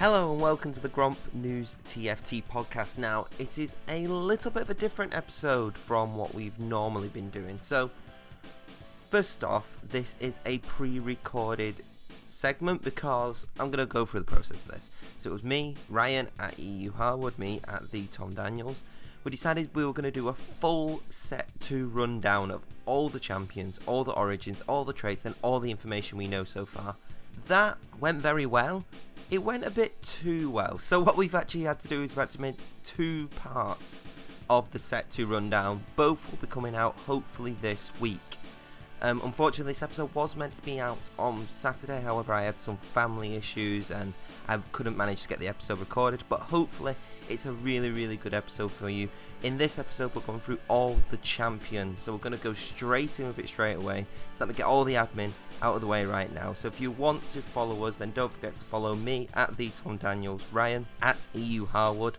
Hello and welcome to the Gromp News TFT podcast. Now, it is a little bit of a different episode from what we've normally been doing. So, first off, this is a pre recorded segment because I'm going to go through the process of this. So, it was me, Ryan at EU Harwood, me at the Tom Daniels. We decided we were going to do a full set 2 rundown of all the champions, all the origins, all the traits, and all the information we know so far. That went very well it went a bit too well. So what we've actually had to do is we've had to make two parts of the set to rundown. Both will be coming out hopefully this week. Um, unfortunately, this episode was meant to be out on Saturday. However, I had some family issues and I couldn't manage to get the episode recorded. But hopefully, it's a really, really good episode for you. In this episode, we're going through all the champions, so we're going to go straight in with it straight away. So let me get all the admin out of the way right now. So if you want to follow us, then don't forget to follow me at the Tom Daniels, Ryan at EU Harwood.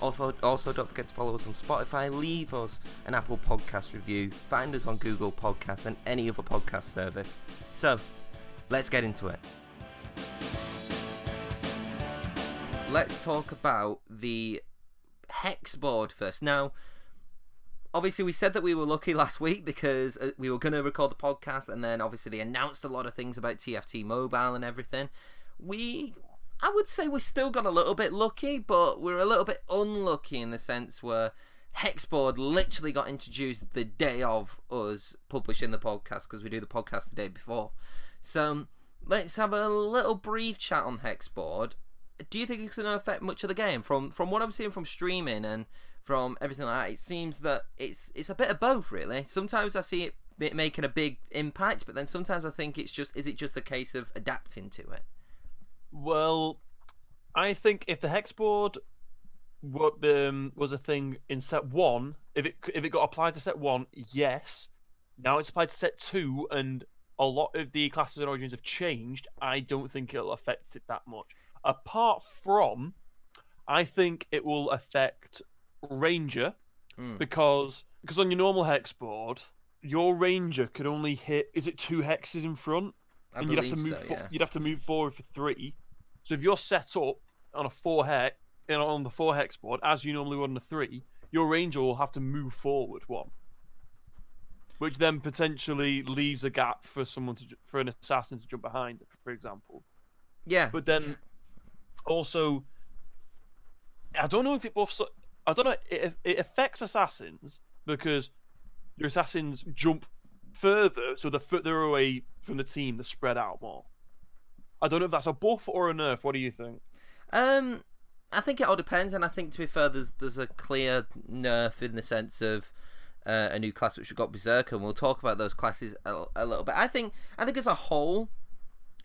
Also, also don't forget to follow us on Spotify. Leave us an Apple Podcast review. Find us on Google Podcasts and any other podcast service. So, let's get into it. Let's talk about the hex board first. Now, obviously, we said that we were lucky last week because uh, we were going to record the podcast, and then obviously they announced a lot of things about TFT Mobile and everything. We, I would say, we still got a little bit lucky, but we're a little bit unlucky in the sense where Hexboard literally got introduced the day of us publishing the podcast because we do the podcast the day before. So let's have a little brief chat on Hexboard do you think it's going to affect much of the game? From from what I'm seeing from streaming and from everything like that, it seems that it's it's a bit of both, really. Sometimes I see it making a big impact, but then sometimes I think it's just is it just a case of adapting to it? Well, I think if the hex board what um, was a thing in set one, if it if it got applied to set one, yes. Now it's applied to set two, and a lot of the classes and origins have changed. I don't think it'll affect it that much. Apart from, I think it will affect Ranger Mm. because because on your normal hex board, your Ranger could only hit is it two hexes in front, I and you'd have to move so, yeah. you'd have to move forward for three. So if you're set up on a four hex you know, on the four hex board as you normally would on a three, your Ranger will have to move forward one. Which then potentially leaves a gap for someone to for an assassin to jump behind, for example. Yeah, But then also, I don't know if it so- I don't know. It, it affects assassins because your assassins jump further, so they're further away from the team. They're spread out more. I don't know if that's a buff or a nerf. What do you think? Um, I think it all depends, and I think to be fair, there's there's a clear nerf in the sense of uh, a new class which we've got Berserker, and we'll talk about those classes a, a little bit. I think I think as a whole,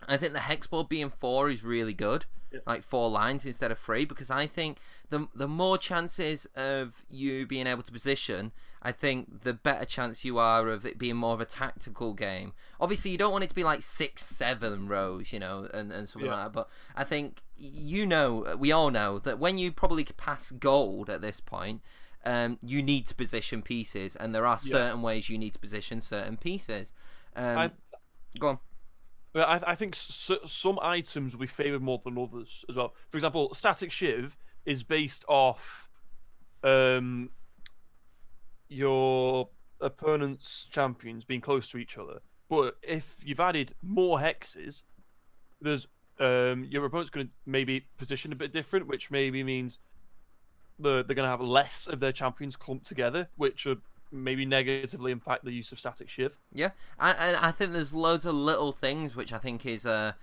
I think the hexboard being four is really good, Yeah. like four lines instead of three, because I think the the more chances of you being able to position, I think the better chance you are of it being more of a tactical game. Obviously, you don't want it to be like six, seven rows, you know, and and something Yeah. like that. But I think you know, we all know that when you probably pass gold at this point. Um, you need to position pieces, and there are Yeah. certain ways you need to position certain pieces. Um, I- go on. Well, I, I think some items will be favored more than others as well. For example, Statikk Shiv is based off um, your opponent's champions being close to each other. But if you've added more hexes, there's um, your opponent's going to maybe position a bit different, which maybe means the, they're going to have less of their champions clumped together, which would maybe negatively impact the use of Statikk Shiv. Yeah, and, I think there's loads of little things which I think is uh,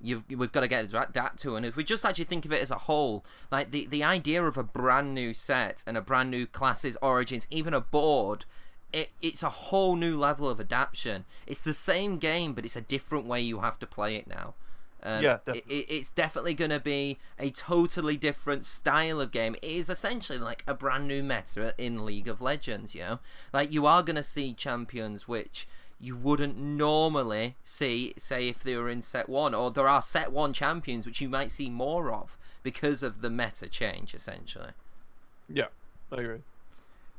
you've we've got to get adapt to, and if we just actually think of it as a whole, like the the idea of a brand new set and a brand new classes, origins, even a board. It, it's a whole new level of adaptation. It's the same game, but it's a different way you have to play it now. Um, Yeah, definitely. it- it's definitely going to be a totally different style of game. It is essentially like a brand new meta in League of Legends, you know? Like, you are going to see champions which you wouldn't normally see, say, if they were in set one, or there are set one champions which you might see more of because of the meta change, essentially. Yeah, I agree.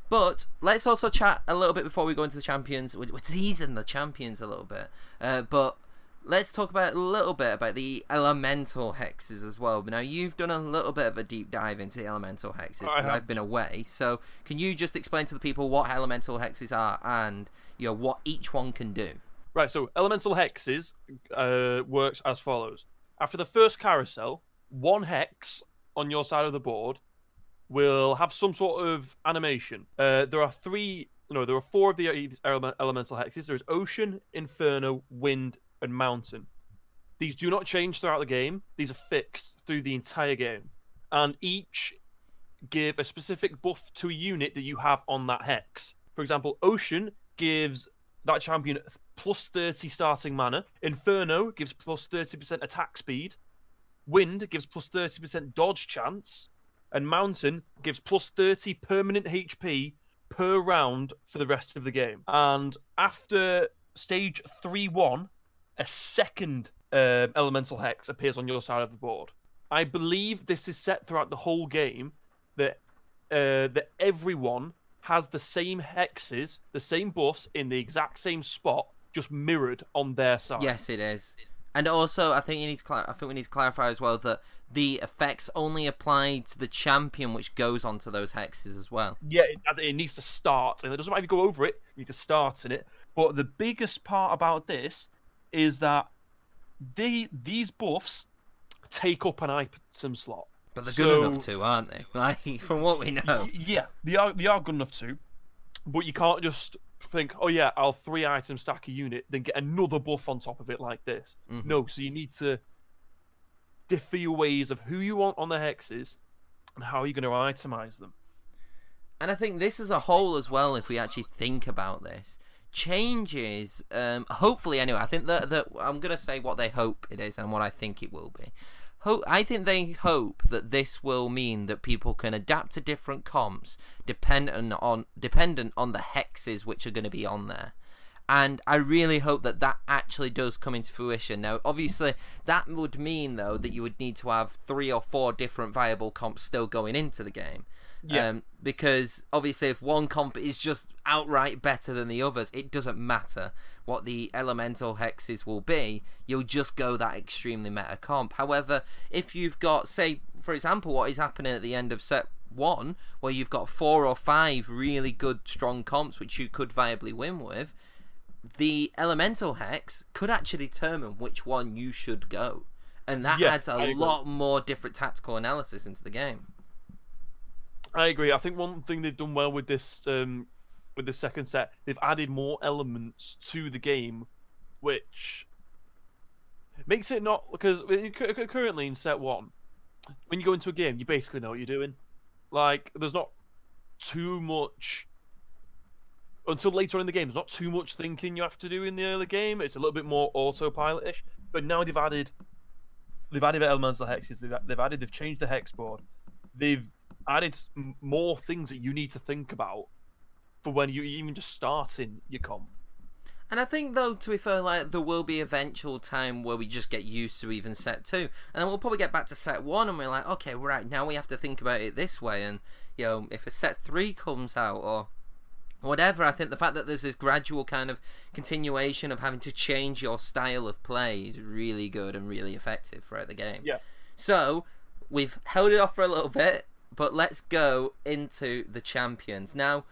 But let's also chat a little bit before we go into the champions. We're, we're teasing the champions a little bit. Uh, but let's talk about a little bit about the elemental hexes as well. Now you've done a little bit of a deep dive into the elemental hexes because. I've been away. So can you just explain to the people what elemental hexes are and you know what each one can do? Right, so elemental hexes uh, works as follows. After the first carousel, one hex on your side of the board will have some sort of animation. Uh, there are three, no, there are four of the elemental hexes. There's ocean, inferno, wind, and mountain. These do not change throughout the game. These are fixed through the entire game, and each give a specific buff to a unit that you have on that hex. For example, ocean gives that champion plus 30 starting mana. Inferno gives plus 30% attack speed. Wind gives plus 30% dodge chance. And Mountain gives plus 30 permanent HP per round for the rest of the game. And after stage 3 1, a second uh, elemental hex appears on your side of the board. I believe this is set throughout the whole game that uh, that everyone has the same hexes, the same buffs in the exact same spot, just mirrored on their side. Yes, it is. And also, I think you need to. Cl- I think we need to clarify as well that the effects only apply to the champion, which goes onto those hexes as well. Yeah, it, it needs to start, and it doesn't matter if you go over it. You need to start in it. But the biggest part about this is that the these buffs take up an item slot. But they're good So- enough to, aren't they? Like from what we know. Yeah, they are they are good enough to, but you can't just think, oh yeah, I'll three item stack a unit, then get another buff on top of it like this. Mhm. No, so you need to differ your ways of who you want on the hexes and how you're going to itemize them. And I think this as a whole as well, if we actually think about this, changes. Um, hopefully, anyway. I think that that I'm gonna say what they hope it is and what I think it will be. I think they hope that this will mean that people can adapt to different comps dependent on dependent on the hexes which are going to be on there. And I really hope that that actually does come into fruition. Now, obviously, that would mean though that you would need to have three or four different viable comps still going into the game. Yeah. Um, because obviously, if one comp is just outright better than the others, it doesn't matter what the elemental hexes will be. You'll just go that extremely meta comp. However, if you've got, say, for example, what is happening at the end of set one, where you've got four or five really good, strong comps which you could viably win with, the elemental hex could actually determine which one you should go. And that Yeah, adds a lot more different tactical analysis into the game. I agree. I think one thing they've done well with this um, with the second set, they've added more elements to the game, which makes it not because cu- cu- currently in set one, when you go into a game, you basically know what you're doing. Like, there's not too much until later in the game. There's not too much thinking you have to do in the early game. It's a little bit more autopilot-ish. But now they've added, they've added elements elemental hexes. They've, they've added, they've changed the hex board. They've added more things that you need to think about for when you even just starting your comp. And I think though, to be fair, like there will be eventual time where we just get used to even set two, and then we'll probably get back to set one, and we're like, okay, right now we have to think about it this way, and you know, if a set three comes out or whatever, I think the fact that there's this gradual kind of continuation of having to change your style of play is really good and really effective throughout the game. Yeah. So we've held it off for a little bit, but let's go into the champions. Now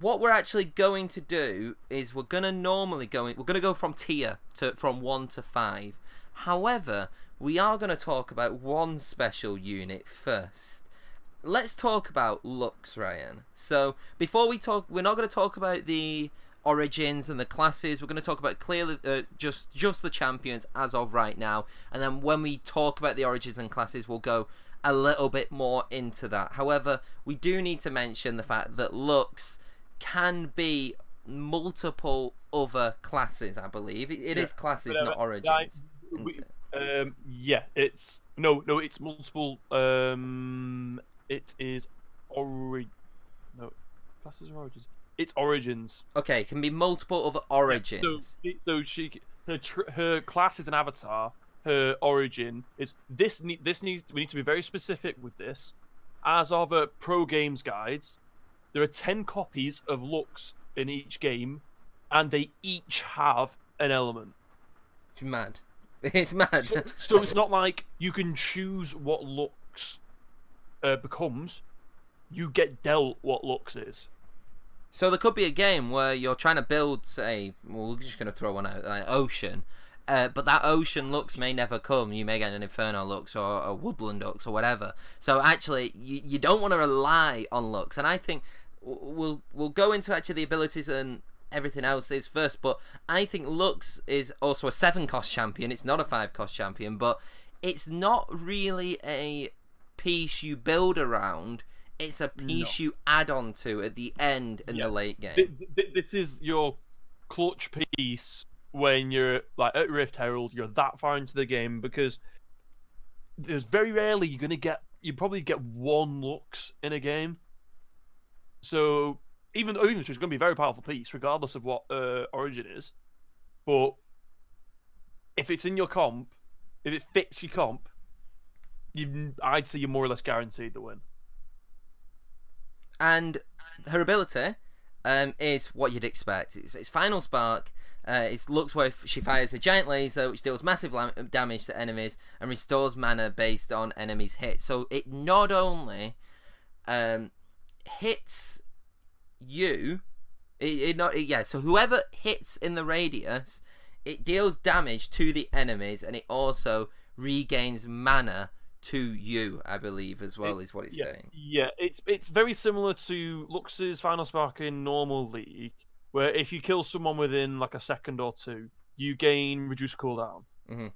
what we're actually going to do is we're to normally go in, we're to go from tier to from 1 to 5 however we are to talk about one special unit first. Let's talk about lux ryan. So before we talk we're not going to talk about the origins and the classes. We're going to talk about clearly uh, just just the champions as of right now. And then when we talk about the origins and classes we'll go a little bit more into that however we do need to mention the fact that Lux can be multiple other classes. I believe it, it Yeah, is classes, but, uh, not I- origins. we- isn't it? Um, yeah, it's no, no, it's multiple. Um, it is ori. No, classes or origins. It's origins. Okay, it can be multiple other So, origins. so she, her, tr- her class is an avatar. Her origin is this. Ne- this needs. We need to be very specific with this. As of uh, pro games guides, there are ten copies of Lux in each game, and they each have an element. It's mad. It's mad. So, so it's not like you can choose what Lux uh, becomes. You get dealt what Lux is. So there could be a game where you're trying to build, say, well, we're just going to throw one out, like Ocean, uh, but that Ocean Lux may never come. You may get an Inferno Lux or a Woodland Lux or whatever. So actually, you, you don't want to rely on Lux. And I think we'll we'll go into actually the abilities and everything else is first. But I think Lux is also a seven cost champion. It's not a five cost champion, but it's not really a piece you build around it's a piece no. you add on to at the end in yeah. the late game. This is your clutch piece when you're like at Rift Herald. You're that far into the game because there's very rarely you're gonna get. You probably get one lux in a game. So even though even it's going to be a very powerful piece, regardless of what uh, origin is. But if it's in your comp, if it fits your comp, you I'd say you're more or less guaranteed the win and her ability um, is what you'd expect. It's, it's Final Spark. Uh, it looks where she fires a giant laser which deals massive lam- damage to enemies and restores mana based on enemies' hit. So it not only um, hits you, it, it not it, yeah. So whoever hits in the radius, it deals damage to the enemies and it also regains mana to you, I believe, as well, it, is what it's yeah, saying. Yeah, it's it's very similar to Lux's Final Spark in normal League, where if you kill someone within like a second or two, you gain reduced cooldown. Mm-hmm.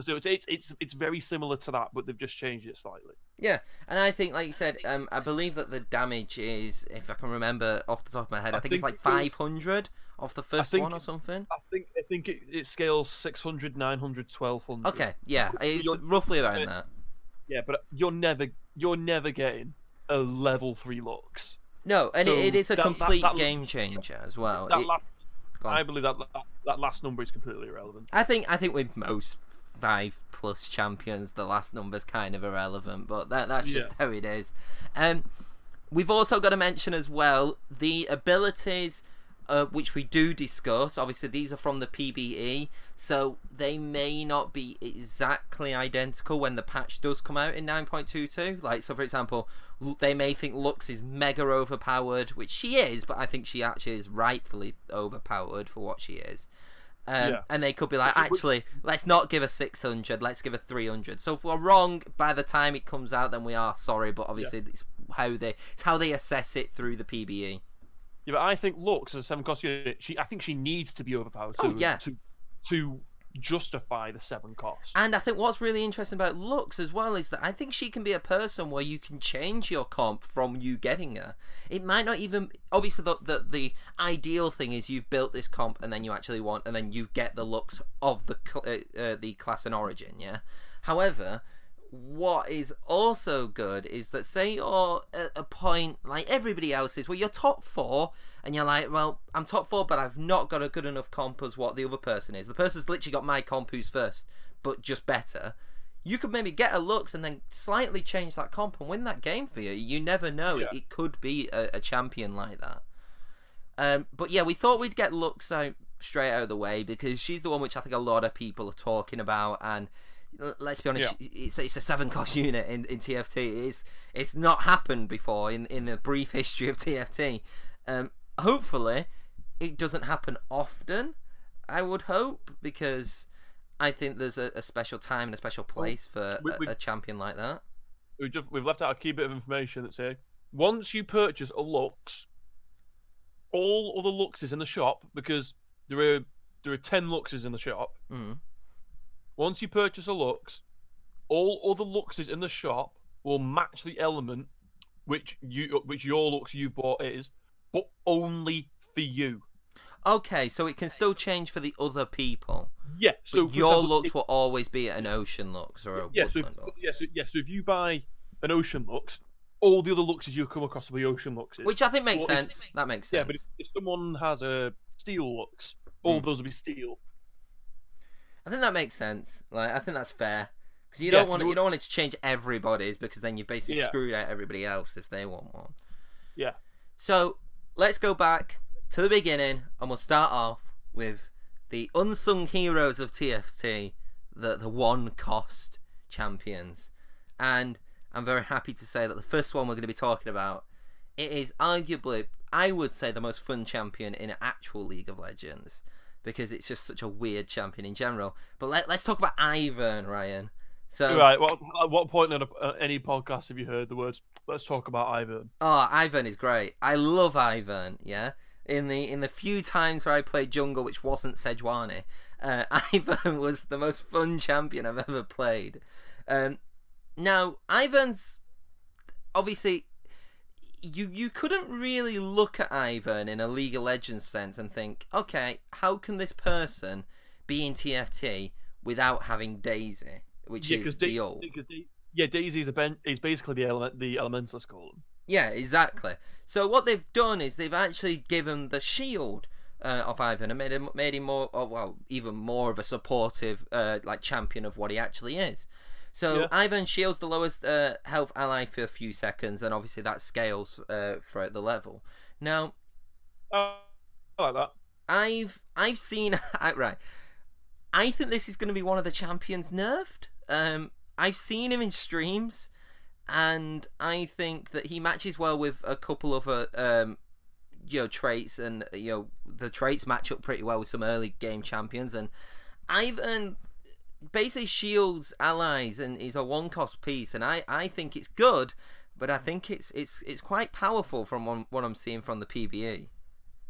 So it's, it's it's it's very similar to that, but they've just changed it slightly. Yeah, and I think, like you said, um, I believe that the damage is, if I can remember off the top of my head, I, I think, think, it's like five hundred off the first think, one or something. I think I think it, it scales 600, 900, 1200. Okay, yeah, it's You're, roughly around that. Yeah, but you're never you're never getting a level three Lux. No, and so it, it is a that, complete that, that, game changer as well. It, last, I believe that, that last number is completely irrelevant. I think I think with most five plus champions, the last number's kind of irrelevant, but that that's just yeah. how it is. Um, we've also got to mention as well the abilities uh, which we do discuss. Obviously, these are from the PBE, so they may not be exactly identical when the patch does come out in 9.22. Like, so for example, they may think Lux is mega overpowered, which she is, but I think she actually is rightfully overpowered for what she is. Um, yeah. And they could be like, actually, let's not give a 600, let's give a 300. So if we're wrong by the time it comes out, then we are sorry, but obviously yeah. it's how they it's how they assess it through the PBE. Yeah, but I think Lux as a seven cost unit, she I think she needs to be overpowered oh, to, yeah. to to justify the seven cost. And I think what's really interesting about Lux as well is that I think she can be a person where you can change your comp from you getting her. It might not even obviously the the, the ideal thing is you've built this comp and then you actually want and then you get the Lux of the uh, uh, the class and origin, yeah. However, what is also good is that say you're at a point like everybody else is where you're top four and you're like well i'm top four but i've not got a good enough comp as what the other person is. The person's literally got my comp who's first but just better. You could maybe get a Lux and then slightly change that comp and win that game for you. You never know. Yeah. it, it, could be a, a, champion like that. Um, but yeah we thought we'd get Lux out straight out of the way because she's the one which i think a lot of people are talking about and let's be honest, yeah. it's, it's a seven cost unit in, in TFT. It's it's not happened before in, in the brief history of TFT. Um, hopefully, it doesn't happen often. I would hope because I think there's a, a special time and a special place for we, a, a, champion like that. We just we've left out a key bit of information that say once you purchase a Lux, all other Luxes in the shop because there are there are ten Luxes in the shop. Mm once you purchase a Lux, all other Luxes in the shop will match the element which you which your Lux you've bought is, but only for you. Okay, so it can still change for the other people. Yeah, so your example, it, will always be an Ocean Lux or a yeah, so if, yeah, so, yeah, so if you buy an Ocean Lux, all the other Luxes you come across will be Ocean Luxes. Which I think makes sense. That makes sense. Yeah, but if, if someone has a Steel Lux, all mm. those will be Steel. I think that makes sense. Like, I think that's fair because you yeah, don't want you don't want it to change everybody's because then you basically yeah. screwed out everybody else if they want one. Yeah. So let's go back to the beginning and we'll start off with the unsung heroes of TFT, the the one cost champions, and I'm very happy to say that the first one we're going to be talking about it is arguably I would say the most fun champion in actual League of Legends because it's just such a weird champion in general. But let, let's talk about Ivern, Ryan. So right, what at what point in a, uh, any podcast have you heard the words? Let's talk about Ivern. Oh, Ivern is great. I love Ivern. Yeah, in the in the few times where I played jungle, which wasn't Sejuani, uh, Ivern was the most fun champion I've ever played. Um, now Ivern's obviously you you couldn't really look at Ivern in a League of Legends sense and think, okay, how can this person be in TFT without having Daisy, which Yeah, is 'cause the Da- old. Da- yeah, Daisy's a ben- is basically the element the elementalist column. Yeah, exactly. So what they've done is they've actually given the shield uh, of Ivern and made him made him more, oh, well, even more of a supportive, uh, like champion of what he actually is. So Yeah. Ivern shields the lowest uh, health ally for a few seconds, and obviously that scales uh, throughout the level. Now, Uh, I like that. I've I've seen right. I think this is going to be one of the champions nerfed. Um, I've seen him in streams, and I think that he matches well with a couple of uh, um, you know traits, and you know the traits match up pretty well with some early game champions. And Ivern basically shields allies, and he's a one cost piece, and I I think it's good. But I think it's it's it's quite powerful from what, what I'm seeing from the. PBE.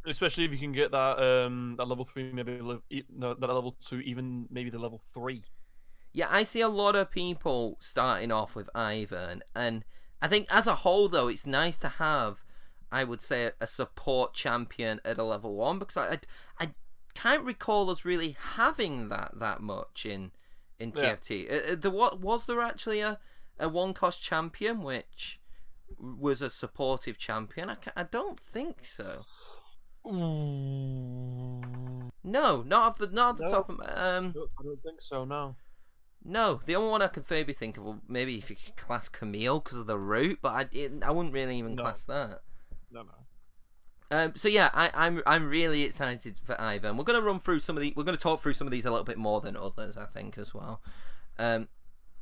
Especially if you can get that um that level three, maybe no, that level two, even maybe the level three. Yeah, I see a lot of people starting off with Ivern, and I think as a whole, though, it's nice to have, I would say, a support champion at a level one because I, I, I can't recall us really having that that much in in TFT. Uh, uh, there what was there actually a a one cost champion which was a supportive champion? I, I don't think so. No, not off the not off the No. top of um. I don't think so. No. No, the only one I could maybe think of, well, maybe if you could class Camille because of the route, but I, it, I wouldn't really even No. class that. No, no. Um, so yeah, I, I'm I'm really excited for Ivern. We're gonna run through some of the, we're gonna talk through some of these a little bit more than others, I think, as well. Um,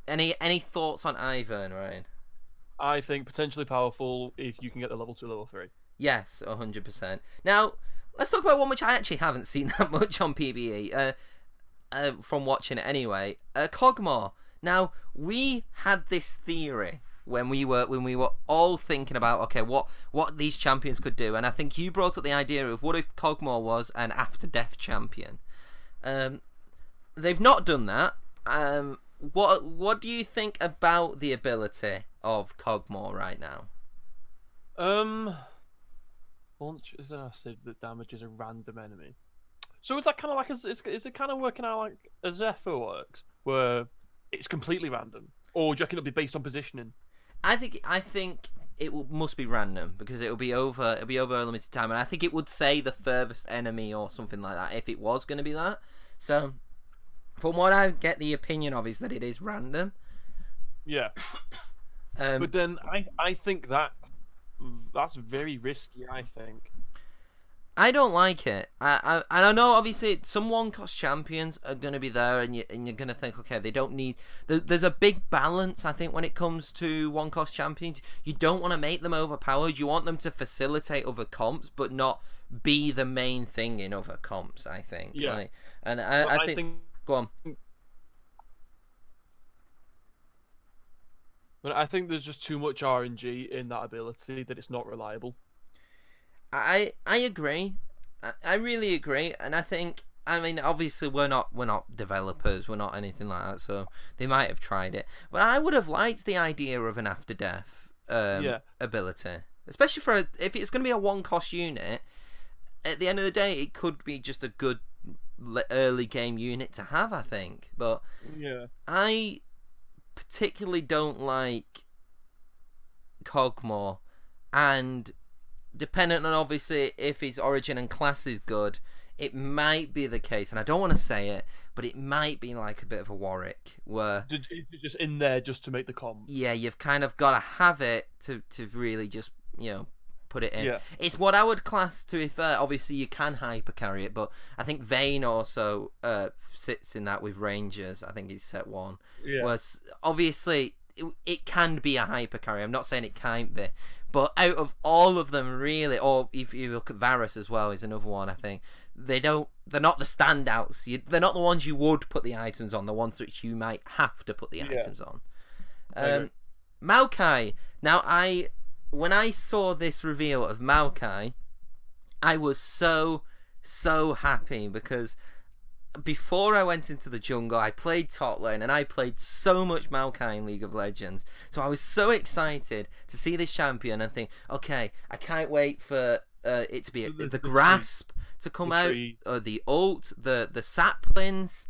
any any thoughts on Ivern, Ryan? I think potentially powerful if you can get the level two, level three. Yes, hundred percent. Now let's talk about one which I actually haven't seen that much on PBE. Uh, uh, from watching it anyway. Uh, Kog'Maw. Now we had this theory when we were when we were all thinking about okay what what these champions could do, and I think you brought up the idea of what if Kog'Maw was an after death champion. Um, they've not done that. Um, what what do you think about the ability of Kog'Maw right now? Um, launch is an acid that damages a random enemy. So is that kind of like is, is it kind of working out like a Zephyr works, where it's completely random, or do you reckon it'll be based on positioning? I think I think it will, must be random because it'll be over it'll be over a limited time, and I think it would say the furthest enemy or something like that if it was going to be that. So, from what I get the opinion of is that it is random. Yeah, Um, but then I I think that that's very risky. I think. I don't like it. I, I and I know obviously some one cost champions are gonna be there, and you and you're gonna think, okay, they don't need. There, there's a big balance, I think, when it comes to one cost champions. You don't want to make them overpowered. You want them to facilitate other comps, but not be the main thing in other comps. I think. Yeah. Like, and I, I, think, Go on. But I think there's just too much RNG in that ability that it's not reliable. I I agree. I, I really agree, and I think I mean obviously we're not we're not developers, we're not anything like that, so they might have tried it. But I would have liked the idea of an after death um, Yeah. ability, especially for a, if it's going to be a one cost unit. At the end of the day, it could be just a good early game unit to have, I think. But Yeah. I particularly don't like Kog'Maw, and dependent on obviously if his origin and class is good, it might be the case, and I don't want to say it, but it might be like a bit of a Warwick, where It's just in there just to make the comp. yeah, you've kind of got to have it to to really just you know put it in. Yeah. It's what I would class. To be fair, obviously you can hyper carry it, but I think Vayne also uh, sits in that with Rangers. I think he's set one. Yeah. Was obviously it, it can be a hyper carry. I'm not saying it can't be, but out of all of them, really, or if you look at Varus as well, is another one. I think they don't. They're not the standouts. You, they're not the ones you would put the items on. The ones which you might have to put the Yeah. items on. Um, Maokai. Now, I when I saw this reveal of Maokai, I was so so happy because before I went into the jungle, I played top lane and I played so much Maokai in League of Legends. So I was so excited to see this champion and think, okay, I can't wait for uh, it to be The- the, the- grasp to come the out, tree. or the ult, the the saplings,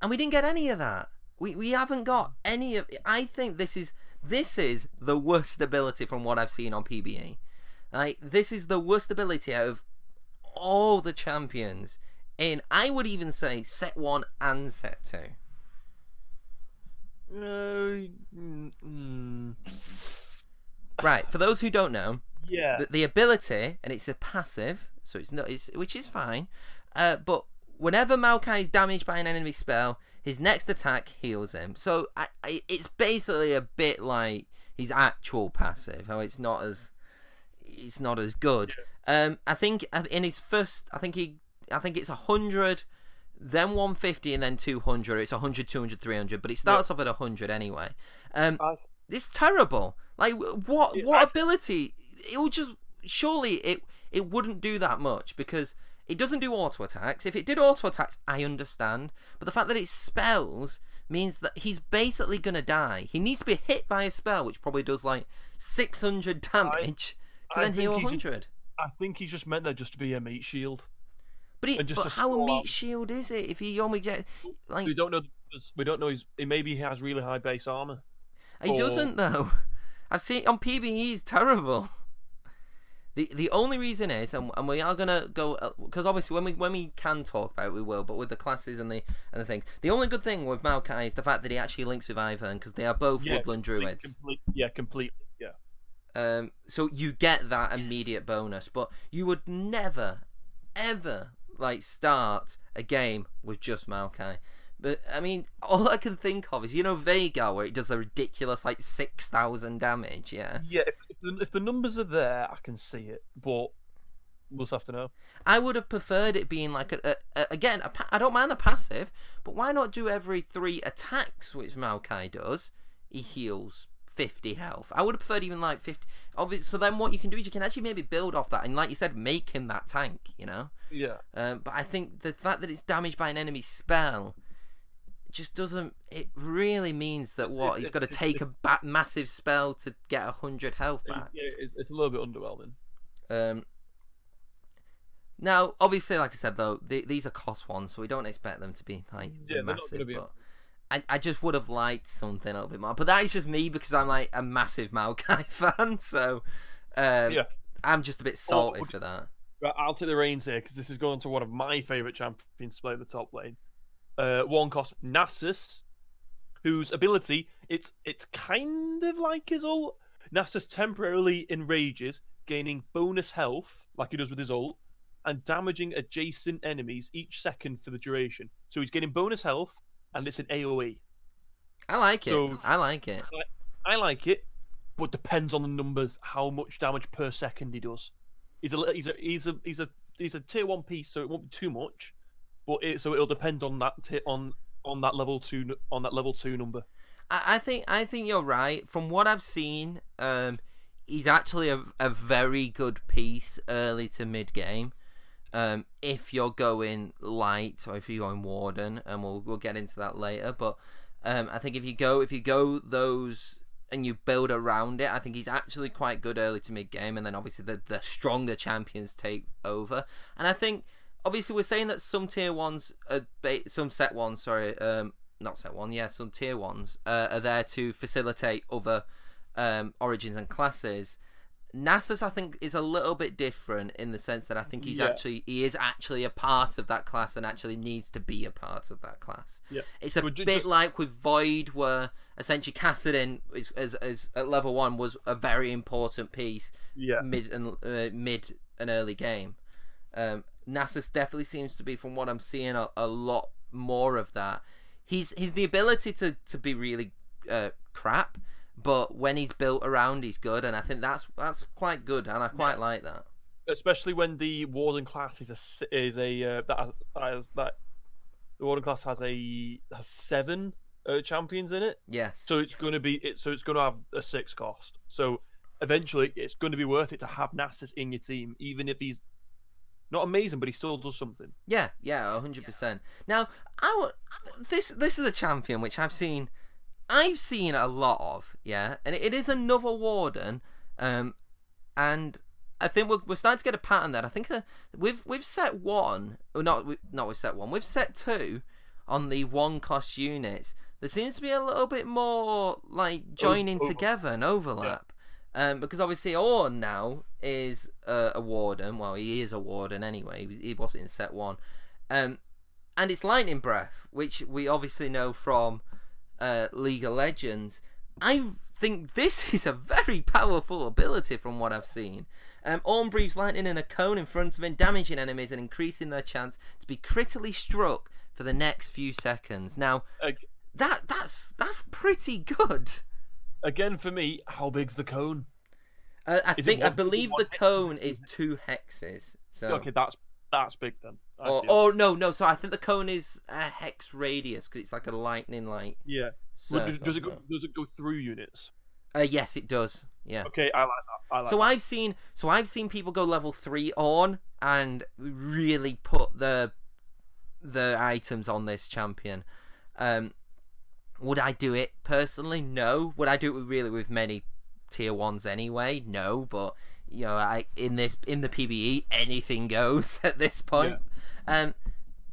and we didn't get any of that. We we haven't got any of. I think this is this is the worst ability from what I've seen on PBE. Like this is the worst ability out of all the champions. In I would even say set one and set two. Uh, mm, mm. Right. For those who don't know, yeah. the, the ability and it's a passive, so it's not, it's, which is fine. Uh, but whenever Maokai is damaged by an enemy spell, his next attack heals him. So I, I, it's basically a bit like his actual passive. How it's not as it's not as good. Um, I think uh, in his first, I think he, I think it's hundred, then one fifty, and then two hundred. It's 100, 200, 300, but it starts off at hundred anyway. Um, I, it's terrible. Like what Yeah, what I- ability? It would just surely it it wouldn't do that much because it doesn't do auto attacks. If it did auto attacks, I understand. But the fact that it spells means that he's basically gonna die. He needs to be hit by a spell, which probably does like six hundred damage to I then heal think he should- hundred. I think he's just meant there just to be a meat shield. But, he, just but a how small meat shield is it if he only get like We don't know. We don't know. He's maybe he has really high base armor. He Or- doesn't though. I've seen on PBE he's terrible. The the only reason is, and, and we are gonna go because obviously when we when we can talk about it, we will. But with the classes and the and the things, the only good thing with Maokai is the fact that he actually links with Ivern because they are both Yeah, woodland complete- druids. complete- yeah, completely. Yeah. Um, so you get that immediate bonus, but you would never, ever like start a game with just Maokai. But I mean, all I can think of is you know Veigar, where it does a ridiculous like six thousand damage. Yeah, Yeah. If, if, the, if the numbers are there, I can see it, but we'll have to know. I would have preferred it being like a, a, a again. A, pa- I don't mind a passive, but why not do every three attacks, which Maokai does? He heals. 50 health. I would have preferred even like 50. Obviously, so then what you can do is you can actually maybe build off that and, like you said, make him that tank, you know? Yeah. Um, but I think the fact that it's damaged by an enemy spell just doesn't. It really means that what he's got to take a ba- massive spell to get a hundred health back. yeah it's, it's a little bit underwhelming. Um, now, obviously, like I said though, th- these are cost ones, so we don't expect them to be like Yeah, massive. be- But I, I just would have liked something a little bit more. But that is just me because I'm like a massive Maokai fan, so um, Yeah. I'm just a bit salty would- for that. Right, I'll take the reins here because this is going to one of my favourite champions to play the top lane. Uh, one cost Nasus, whose ability it's it's kind of like his ult. Nasus temporarily enrages, gaining bonus health like he does with his ult, and damaging adjacent enemies each second for the duration. So he's getting bonus health, and it's an AOE. I like it. So- I like it. I like it, but depends on the numbers, how much damage per second he does. He's a he's a he's a he's a he's a tier one piece, so it won't be too much, but it, so it'll depend on that ti- on on that level two on that level two number. I, I think I think you're right. From what I've seen, um, he's actually a, a very good piece early to mid game. Um, if you're going light or if you're going warden, and we'll we'll get into that later. But um, I think if you go if you go those and you build around it, I think he's actually quite good early to mid game, and then obviously the the stronger champions take over. And I think obviously we're saying that some tier ones, are ba- some set ones, sorry, um, not set one, yeah, some tier ones uh, are there to facilitate other um, origins and classes. Nasus, I think, is a little bit different in the sense that I think he's Yeah. actually he is actually a part of that class and actually needs to be a part of that class. Yeah. It's a bit just- like with Void, where essentially Kassadin is, is, is at level one was a very important piece Yeah. mid and uh, mid and early game. Um, Nasus definitely seems to be, from what I'm seeing, a, a lot more of that. He's he's the ability to to be really uh, crap, but when he's built around, he's good, and I think that's that's quite good, and I quite like that. especially when the warden class is a is a uh, that has, that has that the warden class has a has seven uh, champions in it, Yes. so it's going to be it. So it's going to have a six cost. So eventually, it's going to be worth it to have Nasus in your team, even if he's not amazing, but he still does something. Yeah, yeah, hundred percent. Now, I w- this this is a champion which I've seen, I've seen a lot of, yeah, and it is another warden, um, and I think we're, we're starting to get a pattern there. I think uh, we've we've set one, or not we- not we've set one, we've set two on the one cost units. There seems to be a little bit more like joining over- together and overlap. Um, because obviously Ornn now is uh, a warden. Well, he is a warden anyway. He, was, he wasn't in set one. Um, and it's lightning breath, which we obviously know from uh, League of Legends. I think this is a very powerful ability from what I've seen. Um, Ornn breathes lightning in a cone in front of him, damaging enemies and increasing their chance to be critically struck for the next few seconds. Now, that that's that's pretty good. Again, for me, how big's the cone? Uh, I Is think I believe the hex? cone is two hexes. So Okay, that's that's big then. Or, or no, no. So I think the cone is a hex radius because it's like a lightning like. yeah. Does, does it go? Does it go through units? Uh, yes, it does. Yeah. Okay, I like that. I like So that. I've seen so I've seen people go level three on and really put the the items on this champion. Um, would I do it personally? No. Would I do it really with many tier ones anyway? No. But you know, I in this in the PBE anything goes at this point. Um,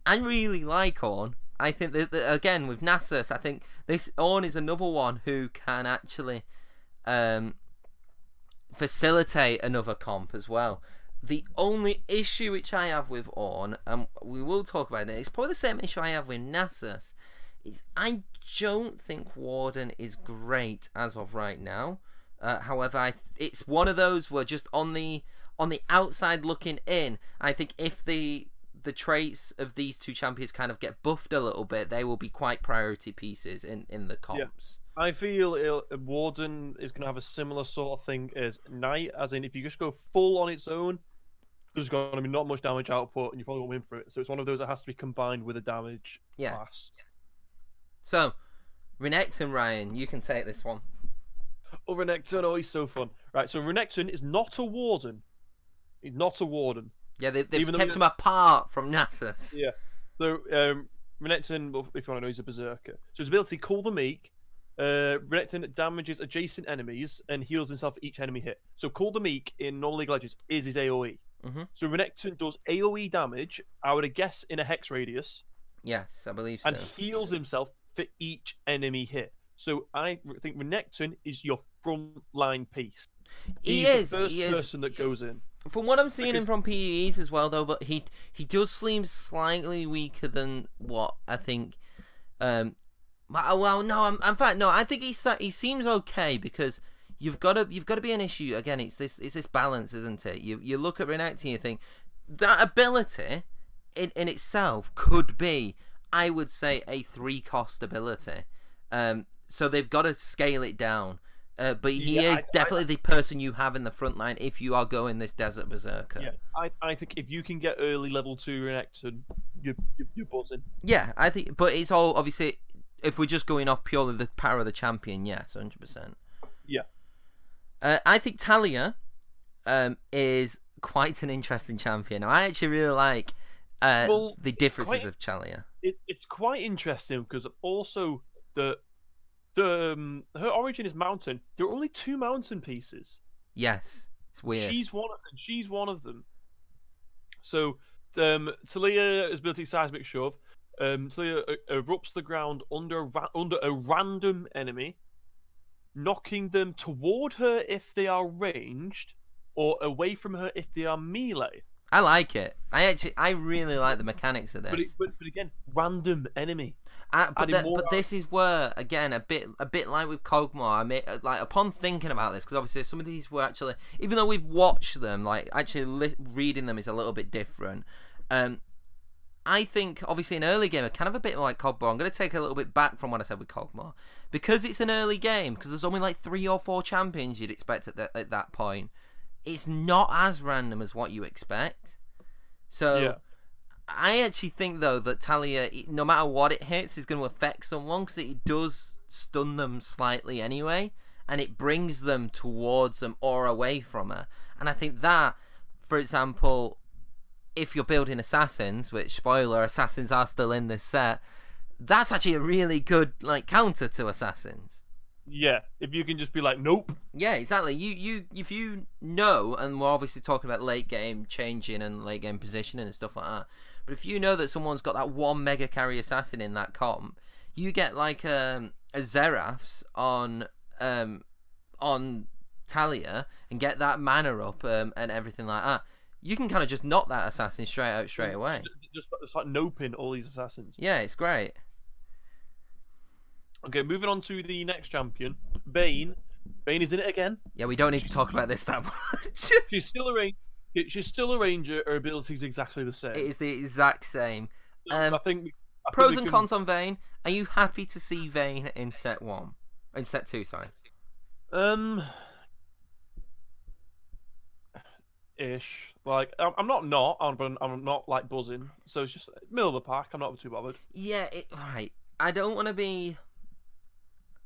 I really like Ornn. I think that, that again with Nasus, I think this Ornn is another one who can actually um facilitate another comp as well. The only issue which I have with Ornn, and we will talk about it, it's probably the same issue I have with Nasus, is I don't think Warden is great as of right now. Uh, however, I, it's one of those where just on the on the outside looking in, I think if the the traits of these two champions kind of get buffed a little bit, they will be quite priority pieces in in the comps. I feel it'll, Warden is going to have a similar sort of thing as Knight, as in if you just go full on its own, there's going to be not much damage output, and you probably won't win for it. So it's one of those that has to be combined with a damage Yeah. class. So, Renekton Ryan, you can take this one. Oh, Renekton, oh, he's so fun. Right, so Renekton is not a Warden. He's not a Warden. Yeah, they, they've Even kept him apart from Nasus. Yeah. So um, Renekton, if you want to know, he's a berserker. So his ability, Cull the Meek. Uh, Renekton damages adjacent enemies and heals himself for each enemy hit. So Cull the Meek in non League Legends is his AoE. Mhm. So Renekton does AoE damage, I would guess, in a hex radius, Yes, I believe so. and heals himself for each enemy hit. So I think Renekton is your frontline piece. He is. the first He is. person that goes in. From what I'm seeing him from PEs as well, though, but he he does seem slightly weaker than what I think. Um, well, well, no, I'm, in fact, no, I think he he seems okay because you've got to you've got to be an issue again. It's this it's this balance, isn't it? You you look at Renekton, and you think that ability in in itself could be, I would say, a three cost ability. Um, so they've got to scale it down. Uh, but he Yeah, is I- I- definitely the person you have in the front line if you are going this desert berserker. Yeah, I, I think if you can get early level two Renekton, you're, you're, you're buzzing. Yeah, I think, but it's all obviously if we're just going off purely the power of the champion, yes, hundred percent. Yeah. Uh, I think Taliyah um, is quite an interesting champion. I actually really like uh, Well, the differences quite- of Taliyah. it, it's quite interesting because also the the um, her origin is mountain. There are only two mountain pieces. Yes, it's weird. She's one. and She's one of them. So um, Taliyah building seismic shove. Um, Taliyah uh, erupts the ground under ra- under a random enemy, knocking them toward her if they are ranged, or away from her if they are melee. I like it. I actually, I really like the mechanics of this. But, it, but, but again, random enemy. Uh, but, the- but this is where again a bit a bit like with Kog'Maw. I mean, like upon thinking about this, because obviously some of these were actually, even though we've watched them, like actually li- reading them is a little bit different. Um, I think obviously an early game, kind of a bit like Kog'Maw. I'm going to take a little bit back from what I said with Kog'Maw because it's an early game. Because there's only like three or four champions you'd expect at that at that point. It's not as random as what you expect. So. Yeah. I actually think though that Taliyah, no matter what it hits, is going to affect someone because it does stun them slightly anyway, and it brings them towards them or away from her. And I think that, for example, if you're building assassins, which spoiler, assassins are still in this set, that's actually a really good like counter to assassins. Yeah, if you can just be like, nope. Yeah, exactly. You you if you know, and we're obviously talking about late game changing and late game positioning and stuff like that. But if you know that someone's got that one mega carry assassin in that comp, you get like um, a Seraph's on um on Taliyah and get that mana up um, and everything like that. You can kind of just knock that assassin straight out straight away. Just, just like noping all these assassins. Yeah, it's great. Okay, moving on to the next champion, Vayne. Vayne is in it again. Yeah, we don't need to talk about this that much. She's still a range. She's still a ranger. Her ability's exactly the same. it is the exact same. um, I think. I Pros we and can- cons on Vayne. Are you happy to see Vayne in set one? In set two, sorry. Um. Ish. Like I'm, not not. I'm, I'm not like buzzing. So it's just middle of the pack. I'm not too bothered. Yeah, it, right. I don't want to be.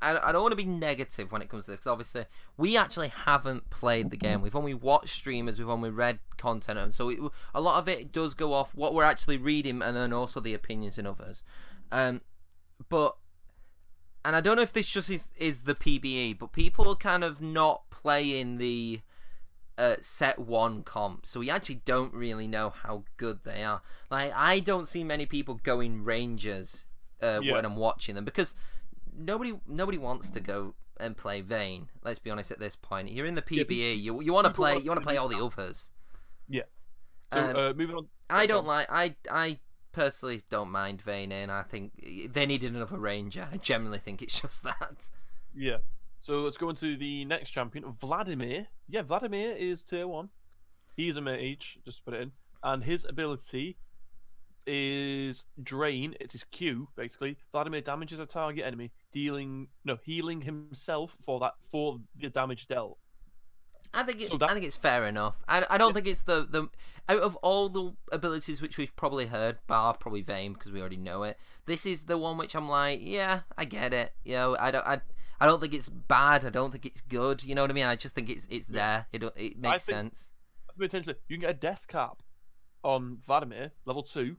I, I don't want to be negative when it comes to this because obviously we actually haven't played the game. We've only watched streamers, we've only read content, and so it, a lot of it does go off what we're actually reading and then also the opinions in others. Um, but and I don't know if this just is, is the PBE, but people are kind of not playing the uh, set one comp, so we actually don't really know how good they are. Like I don't see many people going Rangers uh, Yeah. when I'm watching them because nobody nobody wants to go and play Vayne. Let's be honest. At this point, you're in the Yeah, PBE. you you want to play you want to play all the others. Yeah. So Um, uh, moving on. I don't like. I I personally don't mind Vayne in. I think they needed another Ranger. I generally think it's just that. Yeah. So let's go into the next champion, Vladimir. Yeah, Vladimir is tier one. He's a mage, each, just to put it in, and his ability is drain. It's his Q basically. Vladimir damages a target enemy, dealing no healing himself for that for the damage dealt. I think it, So that- I think it's fair enough. I, I don't Yeah. think it's the, the out of all the abilities which we've probably heard, bar probably Vayne because we already know it. This is the one which I'm like, yeah, I get it. You know, I don't I, I don't think it's bad. I don't think it's good. You know what I mean? I just think it's it's there. It it makes think- sense. Potentially, you can get a death cap on Vladimir level two.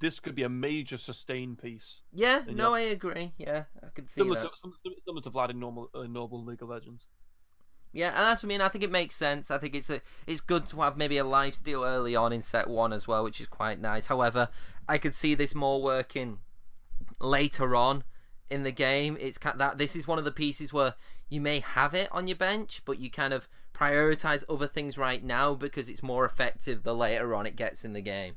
This could be a major sustain piece, Yeah, and no, I agree. Yeah, I can see similar that. to sim- similar to Vlad in normal uh, normal League of Legends. Yeah, and that's what I mean. I think it makes sense. I think it's a it's good to have maybe a life steal early on in set one as well, which is quite nice. However, I could see this more working later on in the game. It's kind that this is one of the pieces where you may have it on your bench, but you kind of prioritize other things right now because it's more effective the later on it gets in the game.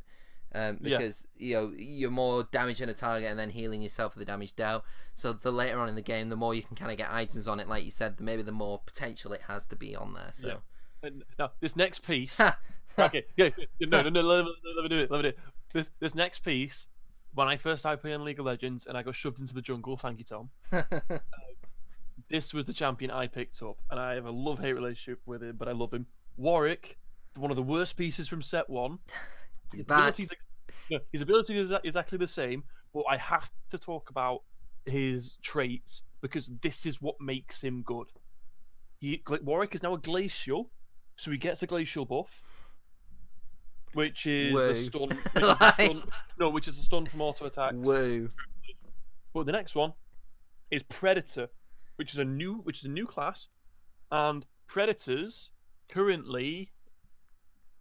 Um, Yeah. because you know you're more damaging a target and then healing yourself for the damage dealt. So the later on in the game, the more you can kind of get items on it, like you said, the maybe the more potential it has to be on there. So Yeah. Now this next piece. Okay, yeah, yeah, no, no, no, let, me- let me do it. Let me do it. This, this next piece, when I first started playing League of Legends and I got shoved into the jungle, thank you, Tom. This was the champion I picked up, and I have a love-hate relationship with him, but I love him. Warwick, one of the worst pieces from set one. He's His back. abilities, no, his ability is exactly the same, but I have to talk about his traits because this is what makes him good. He, Warwick is now a glacial, so he gets a glacial buff, which is Woo. the stun. Which is the Like- stun no, which is a stun from auto attacks. Woo. But the next one is Predator, which is a new which is a new class, and predators currently,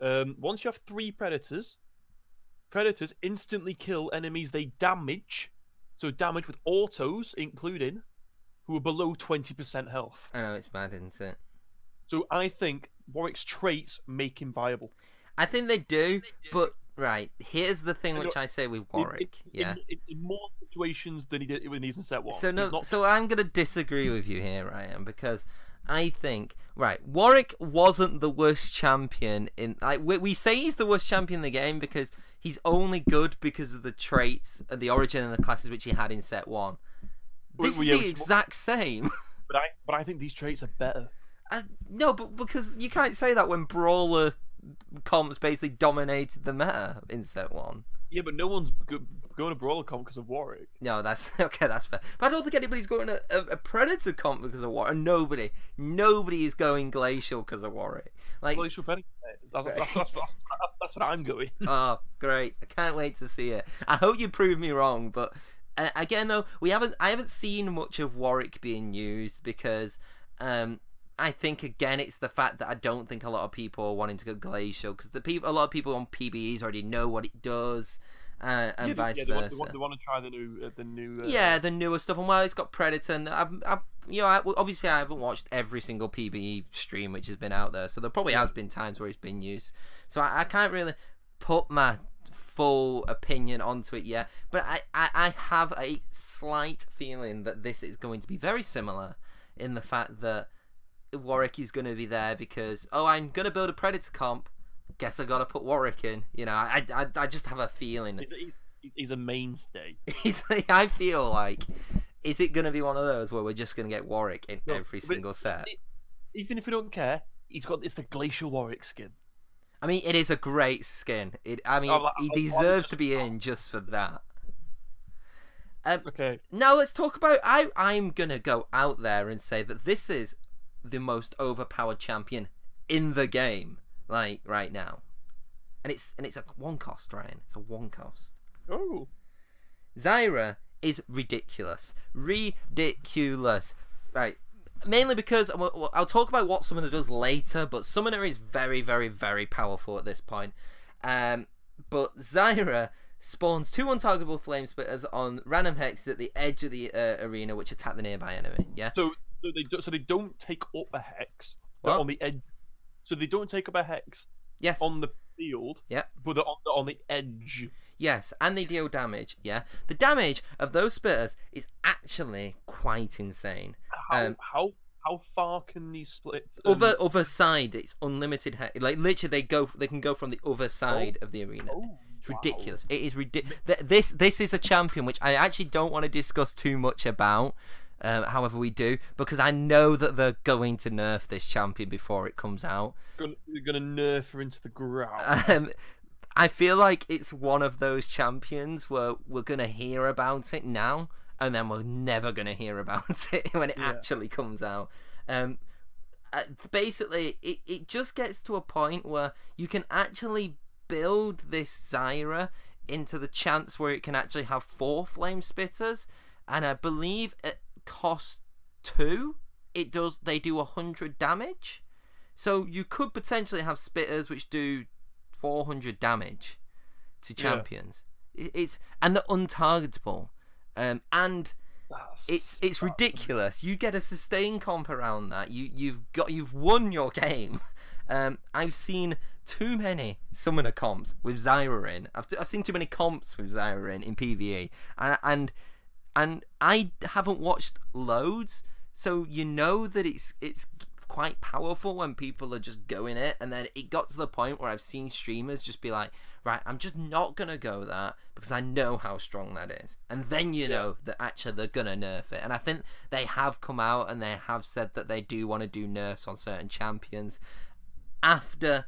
um, once you have three predators, predators instantly kill enemies they damage, so damage with autos including, who are below twenty percent health. I know it's mad, isn't it? So I think Warwick's traits make him viable. I think they do, but right here's the thing which I say with Warwick. in, yeah. In, in, in more situations than he did when he's in set one. So no, not- so I'm gonna disagree with you here, Ryan, because I think right Warwick wasn't the worst champion in. Like we, we say he's the worst champion in the game because he's only good because of the traits and the origin and the classes which he had in set one. This well, is yeah, the exact same. but I but I think these traits are better. I, no, but because you can't say that when brawler comps basically dominated the meta in set one. Yeah, but no one's go- going to brawler comp because of Warwick. No, that's okay. That's fair. But I don't think anybody's going a, a, a predator comp because of Warwick. Nobody, nobody is going glacial because of Warwick. Like, Glacial Penny. That's, that's, that's, that's, that's what I'm going. oh, great! I can't wait to see it. I hope you prove me wrong. But uh, again, though, we haven't. I haven't seen much of Warwick being used because, um, I think again it's the fact that I don't think a lot of people are wanting to go glacial because the people, a lot of people on PBEs already know what it does, uh, and yeah, vice yeah, they versa. want, they, want, to try the new, uh, the new. Uh, Yeah, the newer stuff. And while it's got Predator, and I've, I've you know, I, obviously I haven't watched every single PBE stream which has been out there, so there probably has been times where it's been used. So I, I can't really put my full opinion onto it yet, but I, I, I have a slight feeling that this is going to be very similar in the fact that Warwick is going to be there because oh, I'm going to build a Predator comp. Guess I got to put Warwick in. You know, I, I, I just have a feeling. He's, he's, he's a mainstay. He's, I feel like, is it to be one of those where we're just to get Warwick in No, every single set? Even if we don't care, he's got it's the glacial Warwick skin. I mean, it is a great skin. It, I mean, Oh, like- he deserves to be in just for that. Um, Okay. now let's talk about. I I'm gonna go out there and say that this is the most overpowered champion in the game, like right now, and it's and it's a one cost, Ryan. It's a one cost. Oh. Zyra is ridiculous. Ridiculous. Right. Mainly because I'll talk about what Summoner does later, but Summoner is very, very, very powerful at this point. Um, but Zyra spawns two untargetable flame spitters on random hexes at the edge of the uh, arena, which attack the nearby enemy. Yeah. So, so they do, so they don't take up a hex. They're What? on the edge. So they don't take up a hex Yes. on the field. Yep. But they're on the, on the edge. Yes, and they deal damage. Yeah. The damage of those spitters is actually quite insane. How Um, how how far can these split? um, other other side it's unlimited he- like literally they go they can go from the other side of the arena oh, it's wow. ridiculous it is ridiculous this this is a champion which i actually don't want to discuss too much about um, however we do because i know that they're going to nerf this champion before it comes out Gonna, you're gonna nerf her into the ground. um, I feel like it's one of those champions where we're gonna hear about it now, and then we're never gonna hear about it when it Yeah. actually comes out. Um, uh, basically, it, it just gets to a point where you can actually build this Zyra into the chance where it can actually have four flame spitters, and I believe at cost two, it does they do a hundred damage. So you could potentially have spitters which do 400 damage to champions. It- It's and they're untargetable, um, and That's, it's it's ridiculous. You get a sustain comp around that. You you've got you've won your game. Um, I've seen too many summoner comps with Zyra in. I've, I've seen too many comps with Zyra in in PBE, and and and I haven't watched loads, so you know that it's it's quite powerful when people are just going it, and then it got to the point where I've seen streamers just be like, right, I'm just not gonna go that because I know how strong that is, and then you know that actually they're gonna nerf it, and I think they have come out and they have said that they do want to do nerfs on certain champions after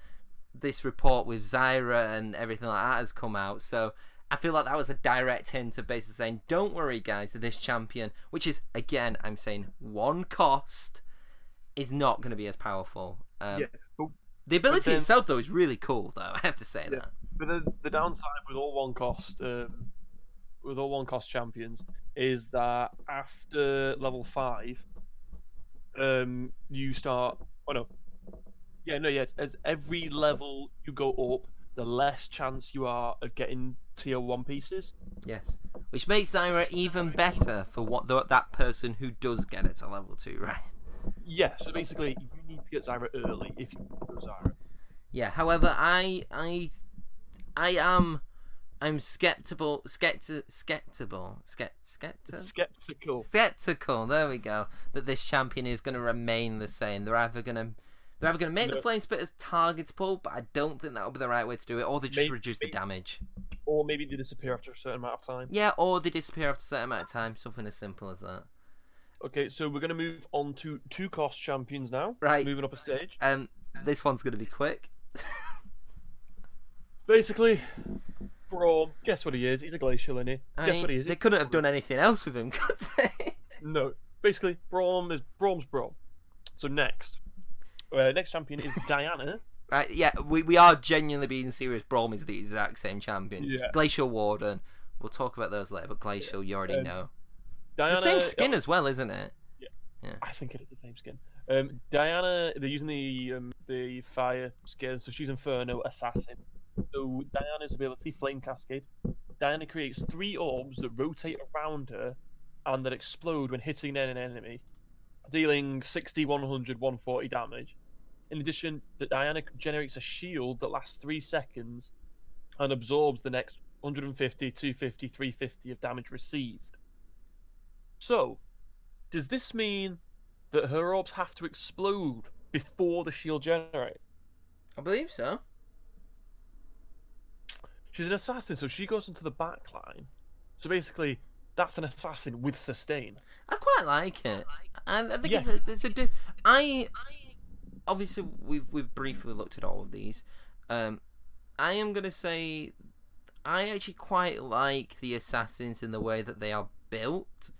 this report with Zyra and everything like that has come out. So I feel like that was a direct hint of basically saying, don't worry, guys, this champion, which is, again, I'm saying one cost, is not going to be as powerful. Um, Yeah, but, the ability then- itself, though, is really cool, though. I have to say Yeah. that. but the, the downside with all one cost, um, with all one cost champions, is that after level five, um, you start. Oh no, yeah, no, yes. As every level you go up, the less chance you are of getting tier one pieces. Yes. Which makes Zyra even better for what the, that person who does get it to level 2, right? Yeah, so basically, you need to get Zyra early if you go Zyra. Yeah. However, I I I am I'm skeptical skepti skeptical skept skeptical Skeptical. skeptical. There we go. That this champion is going to remain the same. They're either going to they're either going to make No. the flame spitters targetable, but I don't think that will be the right way to do it, or they just Maybe- reduce the damage. Or maybe they disappear after a certain amount of time. Yeah, or they disappear after a certain amount of time. Something as simple as that. Okay, so we're going to move on to two cost champions now. Right. Moving up a stage. Um, this one's going to be quick. Basically, Braum, guess what he is? He's a glacial, isn't he? I guess mean, what he is? They couldn't have done anything else with him, could they? No. Basically, Braum is Braum's Braum. So next. Uh, next champion is Diana. Right, yeah, we, we are genuinely being serious. Braum is the exact same champion. Yeah. Glacial Warden. We'll talk about those later, but Glacial, you already Um, know. Diana. it's the same skin as well, isn't it? Yeah. yeah. I think it is the same skin. Um, Diana, they're using the um, the fire skin, so she's Inferno Assassin. So Diana's ability, Flame Cascade. Diana creates three orbs that rotate around her and that explode when hitting an enemy, dealing 60, 100, 140 damage. In addition, that Diana generates a shield that lasts three seconds and absorbs the next 150, 250, 350 of damage received. So, does this mean that her orbs have to explode before the shield generates? I believe so. She's an assassin, so she goes into the back line. So basically, that's an assassin with sustain. I quite like it. I think Yeah. it's a, it's a di- I obviously we've we've briefly looked at all of these. Um, I am gonna say I actually quite like the assassins in the way that they are built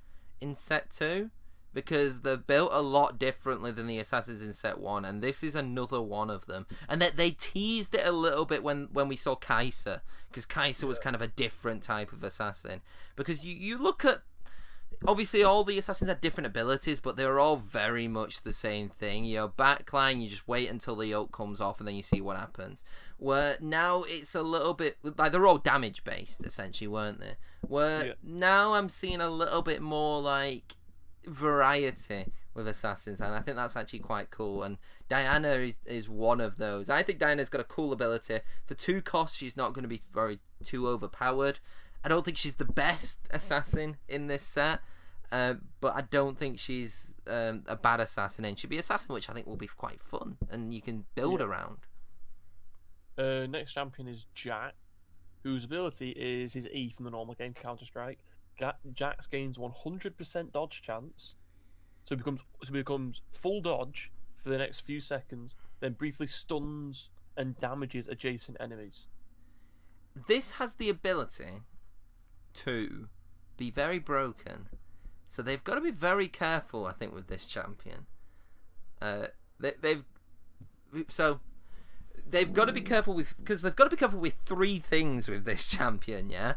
in set two because they're built a lot differently than the assassins in set one, and this is another one of them. And that they teased it a little bit when when we saw Kai'Sa because Kai'Sa was kind of a different type of assassin because you you look at obviously all the assassins had different abilities, but they were all very much the same thing. You know, backline, you just wait until the yoke comes off and then you see what happens. Where now it's a little bit like they're all damage based, essentially, weren't they? Where Yeah. now I'm seeing a little bit more like variety with assassins, and I think that's actually quite cool. And Diana is is one of those. I think Diana's got a cool ability. For two costs, she's not going to be very too overpowered. I don't think she's the best assassin in this set, um, but I don't think she's um, a bad assassin. And she'd be assassin, which I think will be quite fun, and you can build Yeah. around. Uh, next champion is Jax, whose ability is his E from the normal game Counter Strike. Jax gains 100% dodge chance, so becomes so becomes full dodge for the next few seconds, then briefly stuns and damages adjacent enemies. This has the ability to be very broken, so they've got to be very careful. I think with this champion, uh, they, they've so they've got to be careful with because they've got to be careful with three things with this champion. Yeah,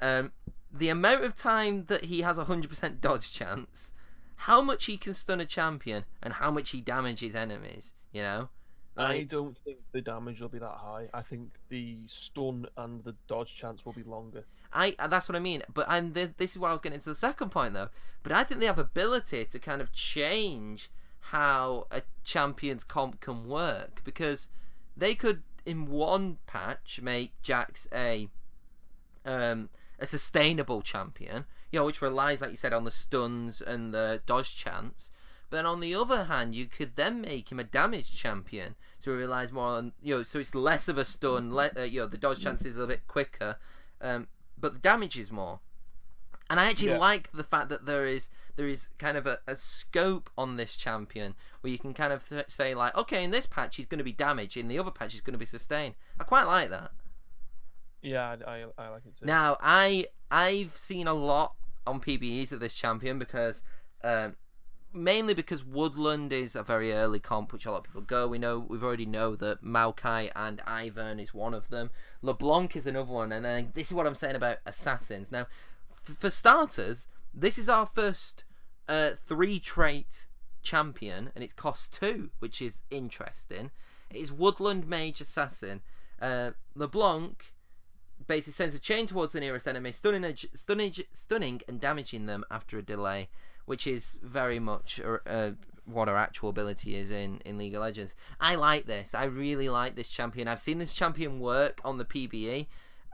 um, the amount of time that he has a hundred percent dodge chance, how much he can stun a champion, and how much he damages enemies. You know, I don't think the damage will be that high. I think the stun and the dodge chance will be longer. I uh, that's what I mean. But and th- this is where I was getting into the second point though. But I think they have ability to kind of change how a champion's comp can work because they could in one patch make Jax a um a sustainable champion, you know, which relies, like you said, on the stuns and the dodge chance. But then on the other hand, you could then make him a damage champion, so he relies more on you know, so it's less of a stun. Le- uh, you know, the dodge chance is a bit quicker, um, but the damage is more. And I actually Yeah. like the fact that there is there is kind of a, a scope on this champion where you can kind of th- say like, okay, in this patch he's going to be damage, in the other patch he's going to be sustain. I quite like that. Yeah, I, I, I like it too. Now, I I've seen a lot on PBEs of this champion because um, mainly because Woodland is a very early comp, which a lot of people go. We know we've already know that Maokai and Ivern is one of them. LeBlanc is another one, and then this is what I'm saying about assassins. Now, f- for starters, this is our first uh, three trait champion, and it's cost two, which is interesting. It is Woodland Mage Assassin. Uh, LeBlanc basically sends a chain towards the nearest enemy, stunning, stunning, stunning and damaging them after a delay, which is very much uh, what her actual ability is in in League of Legends. I like this. I really like this champion. I've seen this champion work on the PBE.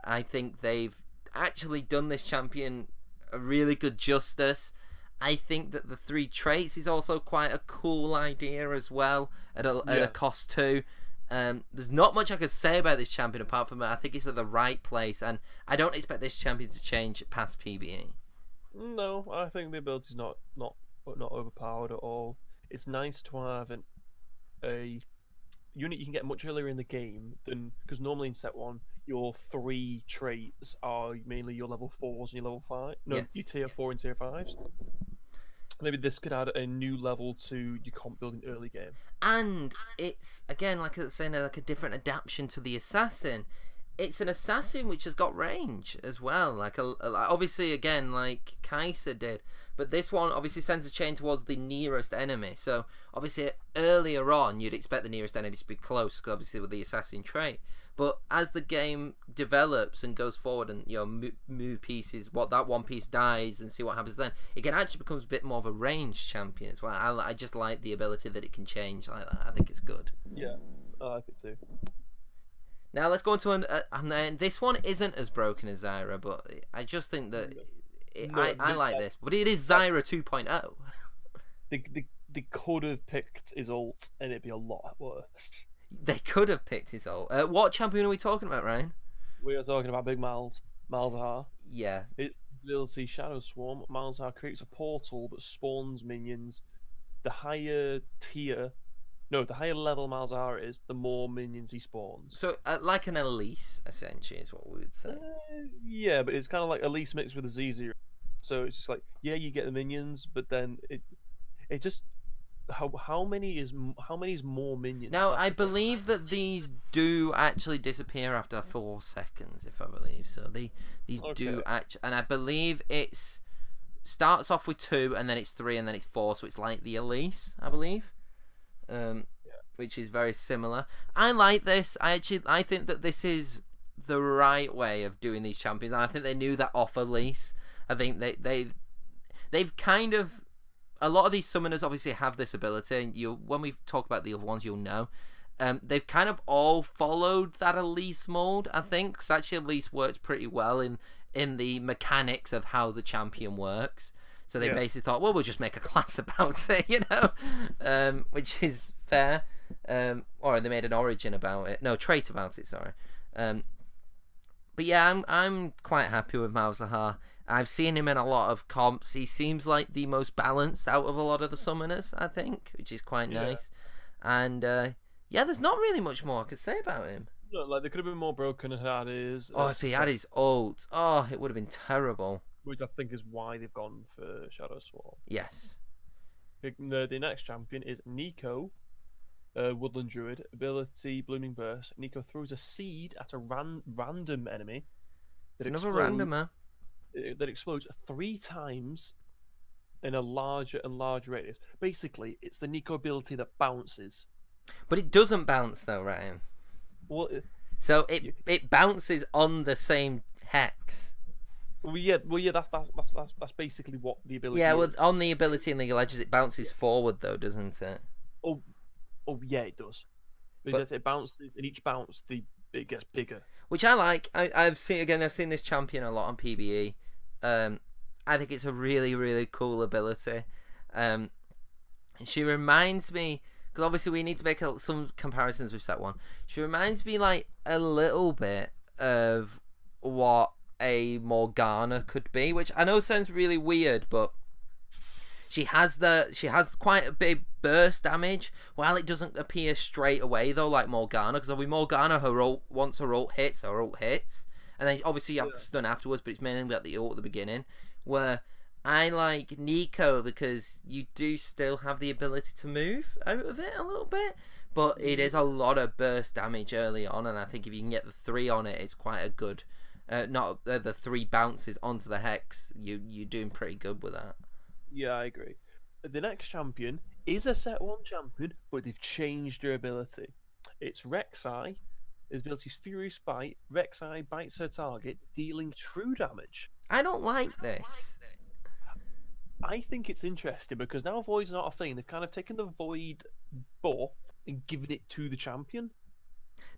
I think they've actually done this champion a really good justice. I think that the three traits is also quite a cool idea as well at a, at Yeah. a cost too. Um, there's not much I could say about this champion apart from I think it's at the right place, and I don't expect this champion to change past. PBE. No, I think the ability's not not not overpowered at all. It's nice to have an, a unit you can get much earlier in the game than because normally in set one your three traits are mainly your level fours and your level five. No, Yes. your tier four and tier fives. Maybe this could add a new level to your comp building early game. and it's again like I was saying like a different adaptation to the assassin it's an assassin which has got range as well like, a, a- obviously again like Kai'Sa did but this one obviously sends a chain towards the nearest enemy so obviously earlier on you'd expect the nearest enemy to be close obviously with the assassin trait but as the game develops and goes forward and you know move, move pieces what that one piece dies and see what happens then it can actually becomes a bit more of a range champion as well. I, I just like the ability that it can change like that. I think it's good. Yeah, oh, I like it too. Now let's go on to an uh, and then this one isn't as broken as zyra but i just think that it, No, I, I like this but it is zyra oh. 2.0 They, they, they could have picked his ult and it'd be a lot worse. they could have picked his ult uh, what champion are we talking about ryan We are talking about Big Miles, Miles Malzahar. yeah Its ability Shadow Swarm, Miles Malzahar creates a portal that spawns minions. The higher tier, no, the higher level Malzahar is, the more minions he spawns. so uh, like an elise essentially is what we would say Uh, yeah, but it's kind of like Elise mixed with a Z0. So it's just like, yeah, you get the minions, but then it, it just how how many is how many is more minions? Now, I believe that these do actually disappear after four seconds, if I believe so. They these do actually, and I believe it's starts off with two, and then it's three, and then it's four. So it's like the Elise, I believe, um, which is very similar. I like this. I actually I think that this is the right way of doing these champions, and I think they knew that off Elise. I think they they they've kind of a lot of these summoners obviously have this ability, and you when we talk about the other ones, you'll know. Um, they've kind of all followed that Elise mold, I think. Because actually, Elise works pretty well in in the mechanics of how the champion works. So they Yeah. basically thought, well, we'll just make a class about it, you know, um, which is fair. Um, or they made an origin about it, no trait about it. Sorry. Um, but yeah, I'm I'm quite happy with Malzahar. I've seen him in a lot of comps. He seems like the most balanced out of a lot of the summoners, I think, which is quite Yeah. nice. And uh, yeah, there's not really much more I could say about him. No, like they could have been more broken and had his. Oh, uh, if he had his ult, oh, it would have been terrible. Which I think is why they've gone for Shadow Swarm. Yes. The, the next champion is Neeko, uh, Woodland Druid, ability Blooming Burst. Neeko throws a seed at a ran- random enemy. It's that another randomer. uh, that explodes three times in a larger and larger radius. Basically, it's the Neeko ability that bounces. But it doesn't bounce though, Ryan. Well, So it You- it bounces on the same hex. Well yeah, well, yeah. That's that's that's that's, that's basically what the ability. Yeah, well, is. on the ability in League of Legends, it bounces forward though, doesn't it? Oh, oh, yeah, it does. But- it bounces, and each bounce, the it gets bigger. which I like. I, I've seen again. I've seen this champion a lot on PBE. Um, I think it's a really really cool ability. Um, she reminds me because obviously we need to make a, some comparisons with set one. She reminds me like a little bit of what a Morgana could be, which I know sounds really weird, but she has the she has quite a big burst damage. While it doesn't appear straight away though, like Morgana, because with Morgana, her ult once her ult hits, her ult hits, and then obviously you have Yeah. to stun afterwards. But it's mainly at the ult at the beginning, where I like Neeko because you do still have the ability to move out of it a little bit, but it mm. is a lot of burst damage early on, and I think if you can get the three on it, it's quite a good. Uh, not uh, the three bounces onto the hex. You you're doing pretty good with that. Yeah, I agree. The next champion is a set one champion, but they've changed their ability. It's Rek'Sai. His ability is Furious Bite. Rek'Sai bites her target, dealing true damage. I don't like this. I think it's interesting because now Void's not a thing. They've kind of taken the Void buff and given it to the champion.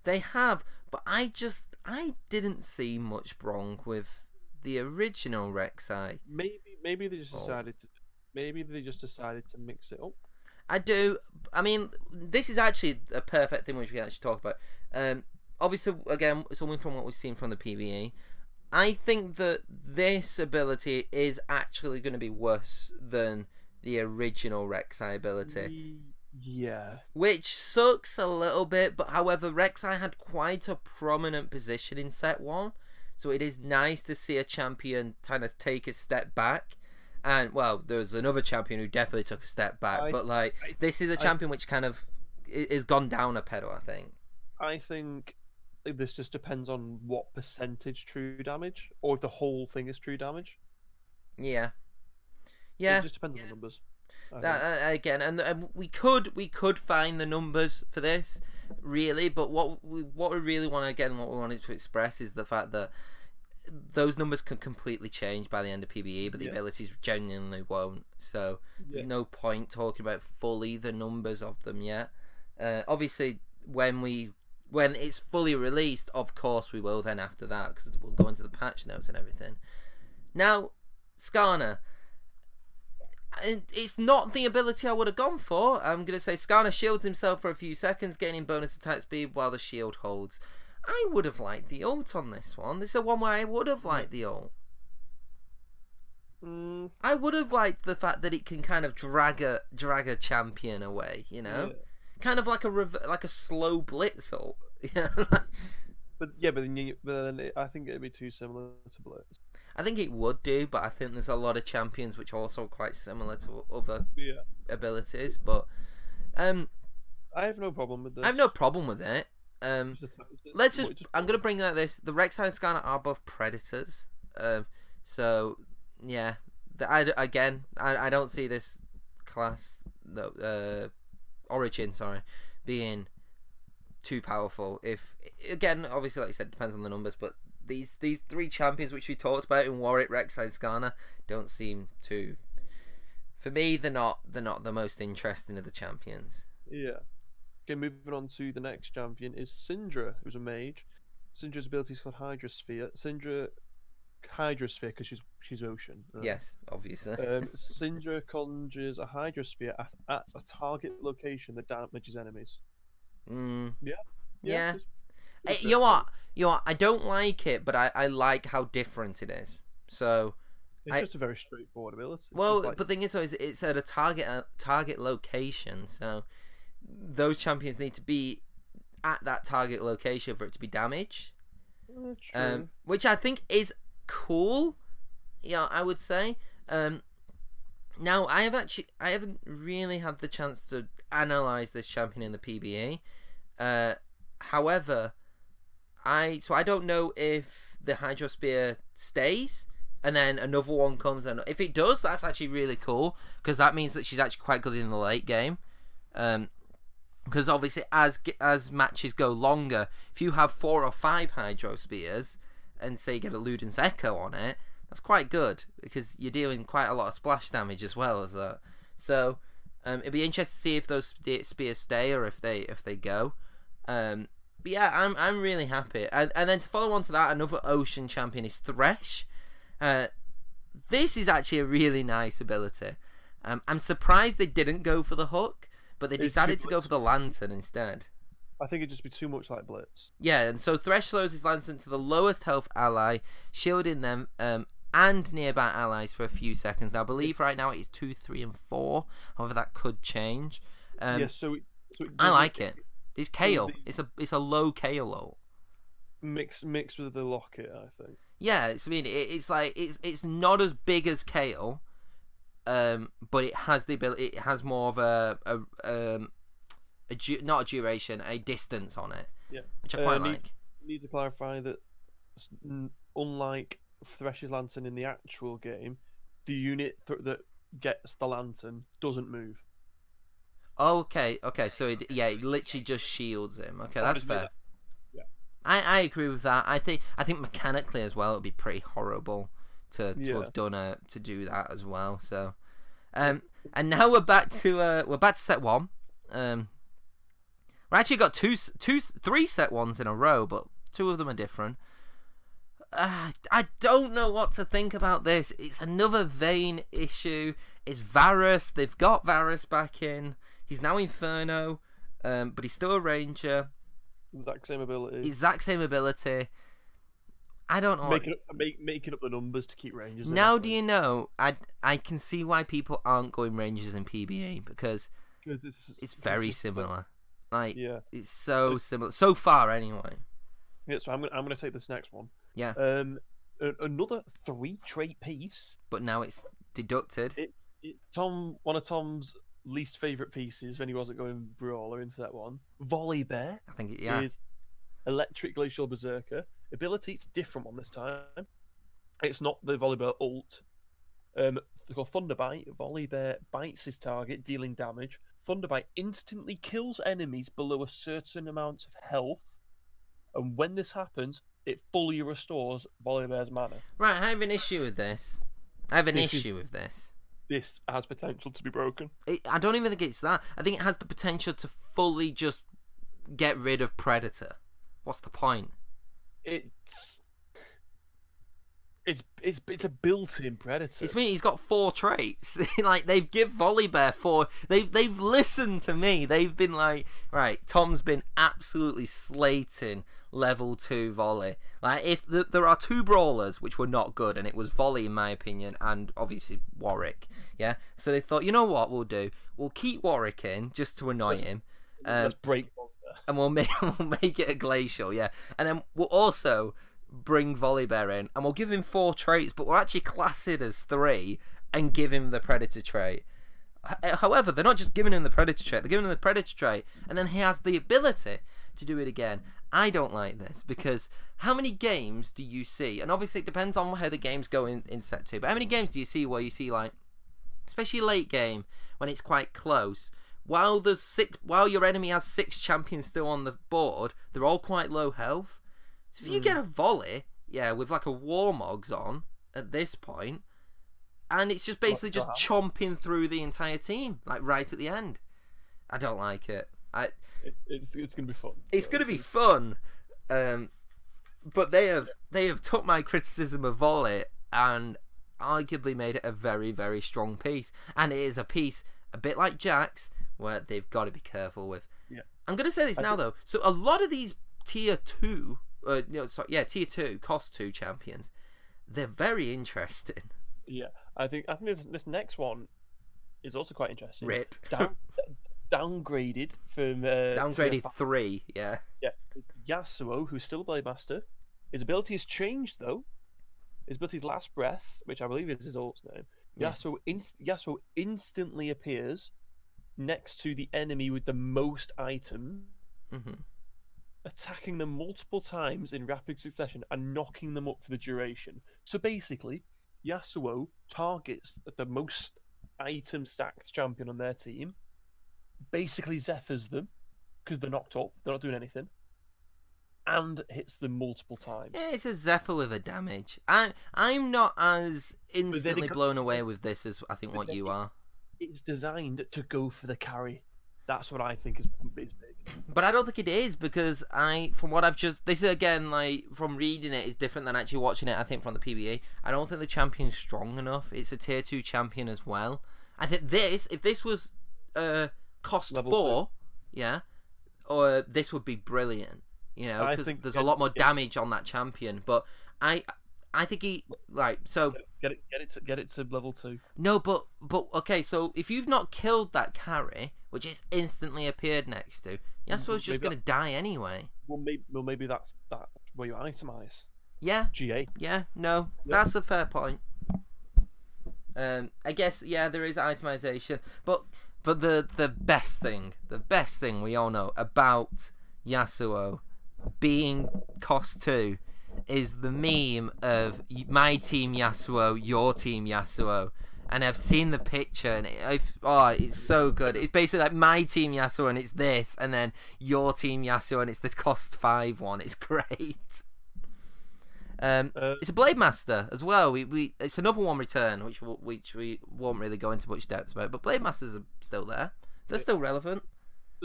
They have, but I just I didn't see much wrong with the original Rek'Sai. Maybe maybe they just Oh. decided to maybe they just decided to mix it up. I do. I mean, this is actually a perfect thing which we actually talk about. Um, obviously, again, it's only from what we've seen from the PBE. I think that this ability is actually going to be worse than the original Rek'Sai ability, Yeah. which sucks a little bit. But however, Rek'Sai had quite a prominent position in set one, so it is nice to see a champion kind of take a step back. And well, there's another champion who definitely took a step back, I- but like I- this is a champion which kind of i- is gone down a pedal, I think. I think this just depends on what percentage true damage, or if the whole thing is true damage. Yeah, yeah. It just depends on the numbers. I That uh, again, and, and we could we could find the numbers for this, really. But what we what we really want to again, what we wanted to express is the fact that those numbers can completely change by the end of PBE, but the Yeah. abilities genuinely won't. So Yeah. there's no point talking about fully the numbers of them yet. Uh, obviously, when we when it's fully released, of course we will. Then after that, because we'll go into the patch notes and everything. Now, Skarner. It's not the ability I would have gone for. I'm going to say Skarner shields himself for a few seconds, gaining bonus attack speed while the shield holds. I would have liked the ult on this one. This is the one where I would have liked the ult. Mm, I would have liked the fact that it can kind of drag a drag a champion away, you know, yeah. kind of like a rev- like a slow blitz ult. Yeah, But yeah, but then, you, but then it, I think it'd be too similar to Blitz. I think it would do, but I think there's a lot of champions which are also quite similar to other Yeah. abilities. But um, I have no problem with this. I have no problem with it. Um, let's just. I'm gonna bring out this. The Rex and Skarner are both predators. Um, so yeah, the, I again, I, I don't see this class, no, uh, origin, sorry, being too powerful. If again, obviously, like you said, it depends on the numbers, but these these three champions which we talked about in Warwick, Rex, and Skarner don't seem to. For me, they're not. They're not the most interesting of the champions. Yeah. Okay, moving on to the next champion is Syndra, who's a mage. Syndra's ability is called Hydrosphere. Syndra, Hydrosphere because she's she's ocean. right? Yes, obviously. Um, Syndra conjures a Hydrosphere at, at a target location that damages enemies. Mm. Yeah. Yeah. just- Hey, just you know what? You know what? I don't like it, but I, I like how different it is. So, It's I- just a very straightforward ability. Well, like- but the thing is, though, is it's at a target uh, target location. So, those champions need to be at that target location for it to be damaged. Eh. Um, which I think is cool. Yeah, I would say. Um, now I have actually I haven't really had the chance to analyze this champion in the PBA. Uh, however, I so I don't know if the Hydrosphere stays and then another one comes and if it does, that's actually really cool because that means that she's actually quite good in the late game. Um, because obviously as as matches go longer, if you have four or five Hydrospheres and say you get a Luden's Echo on it, that's quite good because you're dealing quite a lot of splash damage as well as that. So um, it'd be interesting to see if those spears stay or if they if they go. Um, but yeah, I'm I'm really happy. And and then to follow on to that, another Ocean champion is Thresh. Uh, this is actually a really nice ability. Um, I'm surprised they didn't go for the hook, but they decided to go for the lantern instead. I think it'd just be too much like Blitz. Yeah, and so Thresh slows his lantern to the lowest health ally, shielding them um, and nearby allies for a few seconds. Now, I believe right now it is two, three, and four. However, that could change. Um, yeah, so it, so it I like it. It's Kayle. It's a it's a low Kayle ult. Mix mix with the locket, I think. Yeah, it's I mean it, it's like it's it's not as big as Kayle, um, but it has the ability. It has more of a a um, a du- not a duration, a distance on it. Yeah. which I Uh, quite need- like. Need to clarify that, unlike Thresh's lantern in the actual game, the unit th- that gets the lantern doesn't move. Okay, okay, so it, yeah, it literally just shields him. Okay, that's fair. that- yeah. I, I agree with that. I think I think mechanically as well, it'd be pretty horrible to, to Yeah. have done a to do that as well. So, Um, and now we're back to uh, we're back to set one. Um, we actually got two, two, three set ones in a row, but two of them are different. Uh, I don't know what to think about this. It's another Vayne issue. It's Varus. They've got Varus back in. He's now Inferno, um, but he's still a Ranger. Exact same ability. Exact same ability. I don't know. Making up, make, making up the numbers to keep Rangers. now, do you know? I I can see why people aren't going Rangers in PBA because it's, it's very just- similar. Like Yeah. it's so similar so far anyway. Yeah. So I'm gonna I'm gonna take this next one. Yeah. Um, another three trait piece. But now it's deducted. It, it's Tom one of Tom's least favorite pieces when he wasn't going brawler into that one. Volibear I think it, yeah. is electric glacial berserker ability. It's a different one this time. It's not the Volibear ult. Um, it's called Thunder Bite. Volibear bites his target, dealing damage. Thunderbite instantly kills enemies below a certain amount of health, and when this happens, it fully restores Volibear's mana. Right, I have an issue with this. I have an This is- issue with this. This has potential to be broken. It, I don't even think it's that. I think it has the potential to fully just get rid of Predator. What's the point? It's it's it's it's a built-in predator. It's me. He's got four traits. like they've give Volibear four. They've they've listened to me. They've been like, right. Tom's been absolutely slating level two volley. Like if the, there are two brawlers which were not good, and it was Volley in my opinion, and obviously Warwick. Yeah. So they thought, you know what we'll do? We'll keep Warwick in just to annoy him. Um, Let's break and we'll make we'll make it a glacial, yeah. And then we'll also bring Volibear in, and we'll give him four traits, but we'll actually class it as three and give him the Predator trait. H- eh, However, they're not just giving him the Predator trait; they're giving him the Predator trait, and then he has the ability to do it again. I don't like this because how many games do you see? And obviously, it depends on how the games go in, in set two. But how many games do you see where you see like, especially late game when it's quite close? While there's six, while your enemy has six champions still on the board, they're all quite low health. So if you get a volley, yeah, with like a Warmogs on at this point, and it's just basically just chomping through the entire team, like right at the end. I don't like it. I It, it's it's gonna be fun. it's gonna be fun, um, but they have they have took my criticism of volley and arguably made it a very very strong piece, and it is a piece a bit like Jax where they've got to be careful with. Yeah. I'm gonna say this I now though. So a lot of these tier two, uh, no, sorry, yeah, tier two cost two champions, they're very interesting. Yeah, I think I think this, this next one is also quite interesting. Rip Down, downgraded from uh, downgraded three, yeah. Yeah, Yasuo, who's still a Blade Master. His ability has changed though. His ability's Last Breath, which I believe is his ult's name. Yes. Yasuo, in- Yasuo instantly appears next to the enemy with the most items, hmm attacking them multiple times in rapid succession and knocking them up for the duration. So basically, Yasuo targets the most item stacked champion on their team, basically Zephyrs them because they're knocked up, they're not doing anything, and hits them multiple times. Yeah, it's a Zephyr with a damage. I I'm not as instantly blown away with this as I think what you are. It's designed to go for the carry. That's what I think is, is big. But I don't think it is because I, from what I've just, this is again like from reading it is different than actually watching it. I think from the PBA, I don't think the champion's strong enough. It's a tier two champion as well. I think this, if this was uh cost Level four, yeah, or this would be brilliant. You know, because there's get- a lot more get- damage on that champion. But I, I think he right. So Get it, get it, to, get it to level two. no, but but okay. So if you've not killed that carry, which is instantly appeared next to, Yasuo's just gonna die anyway. Well, maybe, well, maybe that's that where you itemize. Yeah, GA. yeah, no, Yeah. that's a fair point. Um, I guess yeah, there is itemization, but but the the best thing, the best thing we all know about Yasuo being cost two is the meme of my team Yasuo, your team Yasuo. And I've seen the picture, and it, I've, oh, it's so good. It's basically like my team Yasuo, and it's this, and then your team Yasuo, and it's this cost five one. It's great. Um, Uh, it's a Blade Master as well. We, we it's another one return, which which we won't really go into much depth about. But Blade Masters are still there. They're still relevant.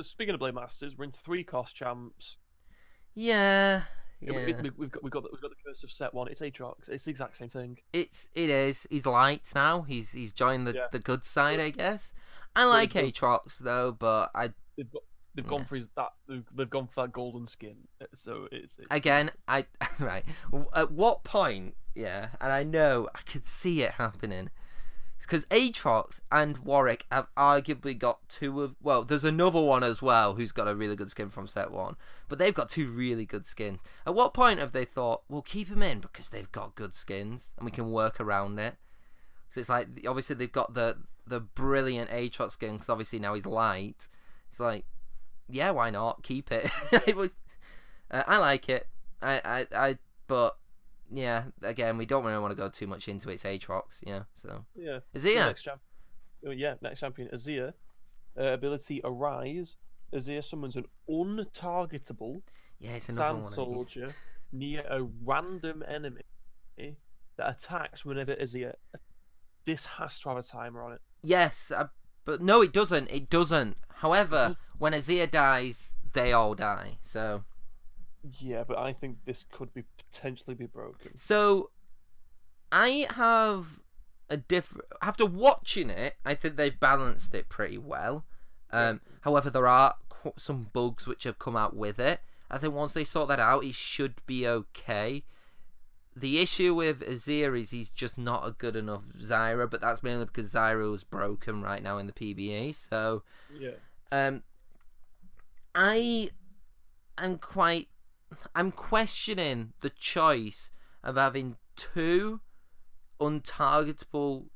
speaking of Blade Masters, we're into three cost champs. Yeah, Yeah, yeah. we- we- We've got we've got the, we've got the curse of set one. It's Aatrox. It's the exact same thing. It's it is. He's light now. He's he's joined the, Yeah. the good side, I guess. I like good. Aatrox though, but I They've got they've gone for his that they've, they've gone for that golden skin. uh, So it's, it's again I right. At what point? Yeah, and I know I could see it happening. Because Aatrox and Warwick have arguably got two of well, there's another one as well who's got a really good skin from set one, but they've got two really good skins. At what point have they thought we'll keep him in because they've got good skins and we can work around it? So it's like obviously they've got the the brilliant Aatrox skin because obviously now he's light. It's like yeah, why not keep it? it was, uh, I like it. I, I I but yeah, again we don't really want to go too much into its Aatrox. Yeah, so yeah. is The he? Yeah. Next champ. Oh, yeah, next champion Azir. Uh, ability Arise. Azir summons an untargetable Yeah, it's another sand one. soldier near a random enemy that attacks whenever Azir. This has to have a timer on it. Yes, uh, but no, it doesn't. It doesn't. However, when Azir dies, they all die. So, Yeah, but I think this could be potentially be broken. so I have a different. After watching it, I think they've balanced it pretty well. Um, However, there are qu- some bugs which have come out with it. I think once they sort that out, it should be okay. The issue with Azir is he's just not a good enough Zyra, but that's mainly because Zyra is broken right now in the PBE. So, Yeah. Um, I am quite. I'm questioning the choice of having two untargetable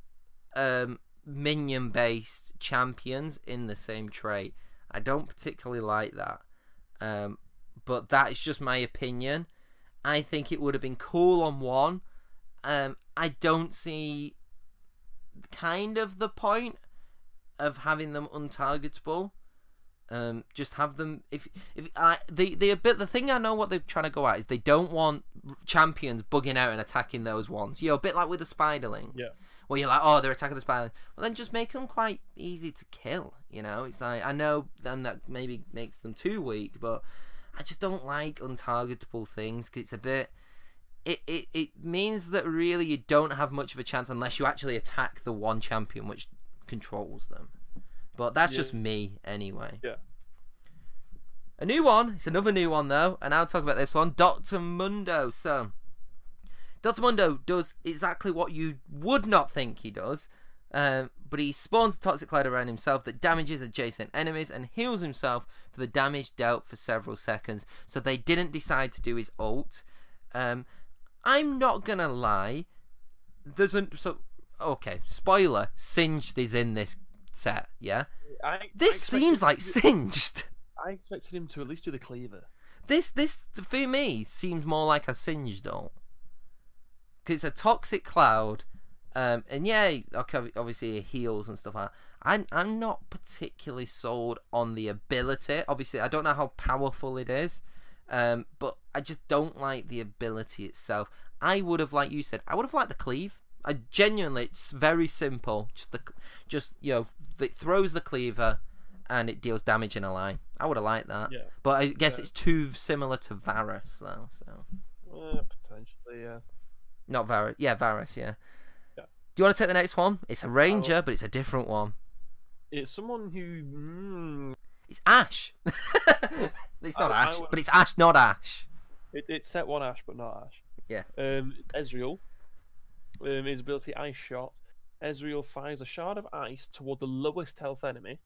um, minion based champions in the same trait. I don't particularly like that. Um, but that is just my opinion. I think it would have been cool on one. Um, I don't see kind of the point of having them untargetable. Um, just have them if if I the the a bit the thing I know what they're trying to go at is they don't want champions bugging out and attacking those ones. You know, a bit like with the spiderlings. Yeah. Where you're like, oh, they're attacking the spiderlings. Well, then just make them quite easy to kill. You know, it's like I know then that maybe makes them too weak, but I just don't like untargetable things because it's a bit. It, it, it means that really you don't have much of a chance unless you actually attack the one champion which controls them. But that's Yeah. just me anyway. Yeah. A new one. It's another new one though, and I'll talk about this one. Doctor Mundo. So, Doctor Mundo does exactly what you would not think he does, um, but he spawns a toxic cloud around himself that damages adjacent enemies and heals himself for the damage dealt for several seconds. So they didn't decide to do his ult. Um, I'm not gonna lie. There's a so okay. Spoiler: Singed is in this set. Yeah. I, This I seems like singed. I expected him to at least do the cleaver. This this for me seems more like a singed ult. Cause it's a toxic cloud, um, and yeah, okay, obviously it heals and stuff like that. I'm I'm not particularly sold on the ability. Obviously, I don't know how powerful it is, um, but I just don't like the ability itself. I would have, like you said, I would have liked the cleave. I genuinely, it's very simple. Just the, just you know, it throws the cleaver, and it deals damage in a line. I would have liked that. Yeah. But I guess Yeah. it's too similar to Varus though. So Uh, potentially, yeah. not Varus. Yeah, Varus. Yeah. Yeah. Do you want to take the next one? It's a ranger, but it's a different one. It's someone who. Mm, It's Ashe. it's not I- I Ashe, but it's Ashe, not Ashe. it, it's set one Ashe, but not Ashe. Yeah. Um, Ezreal. Um, his ability Ice Shot. Ezreal fires a shard of ice toward the lowest health enemy,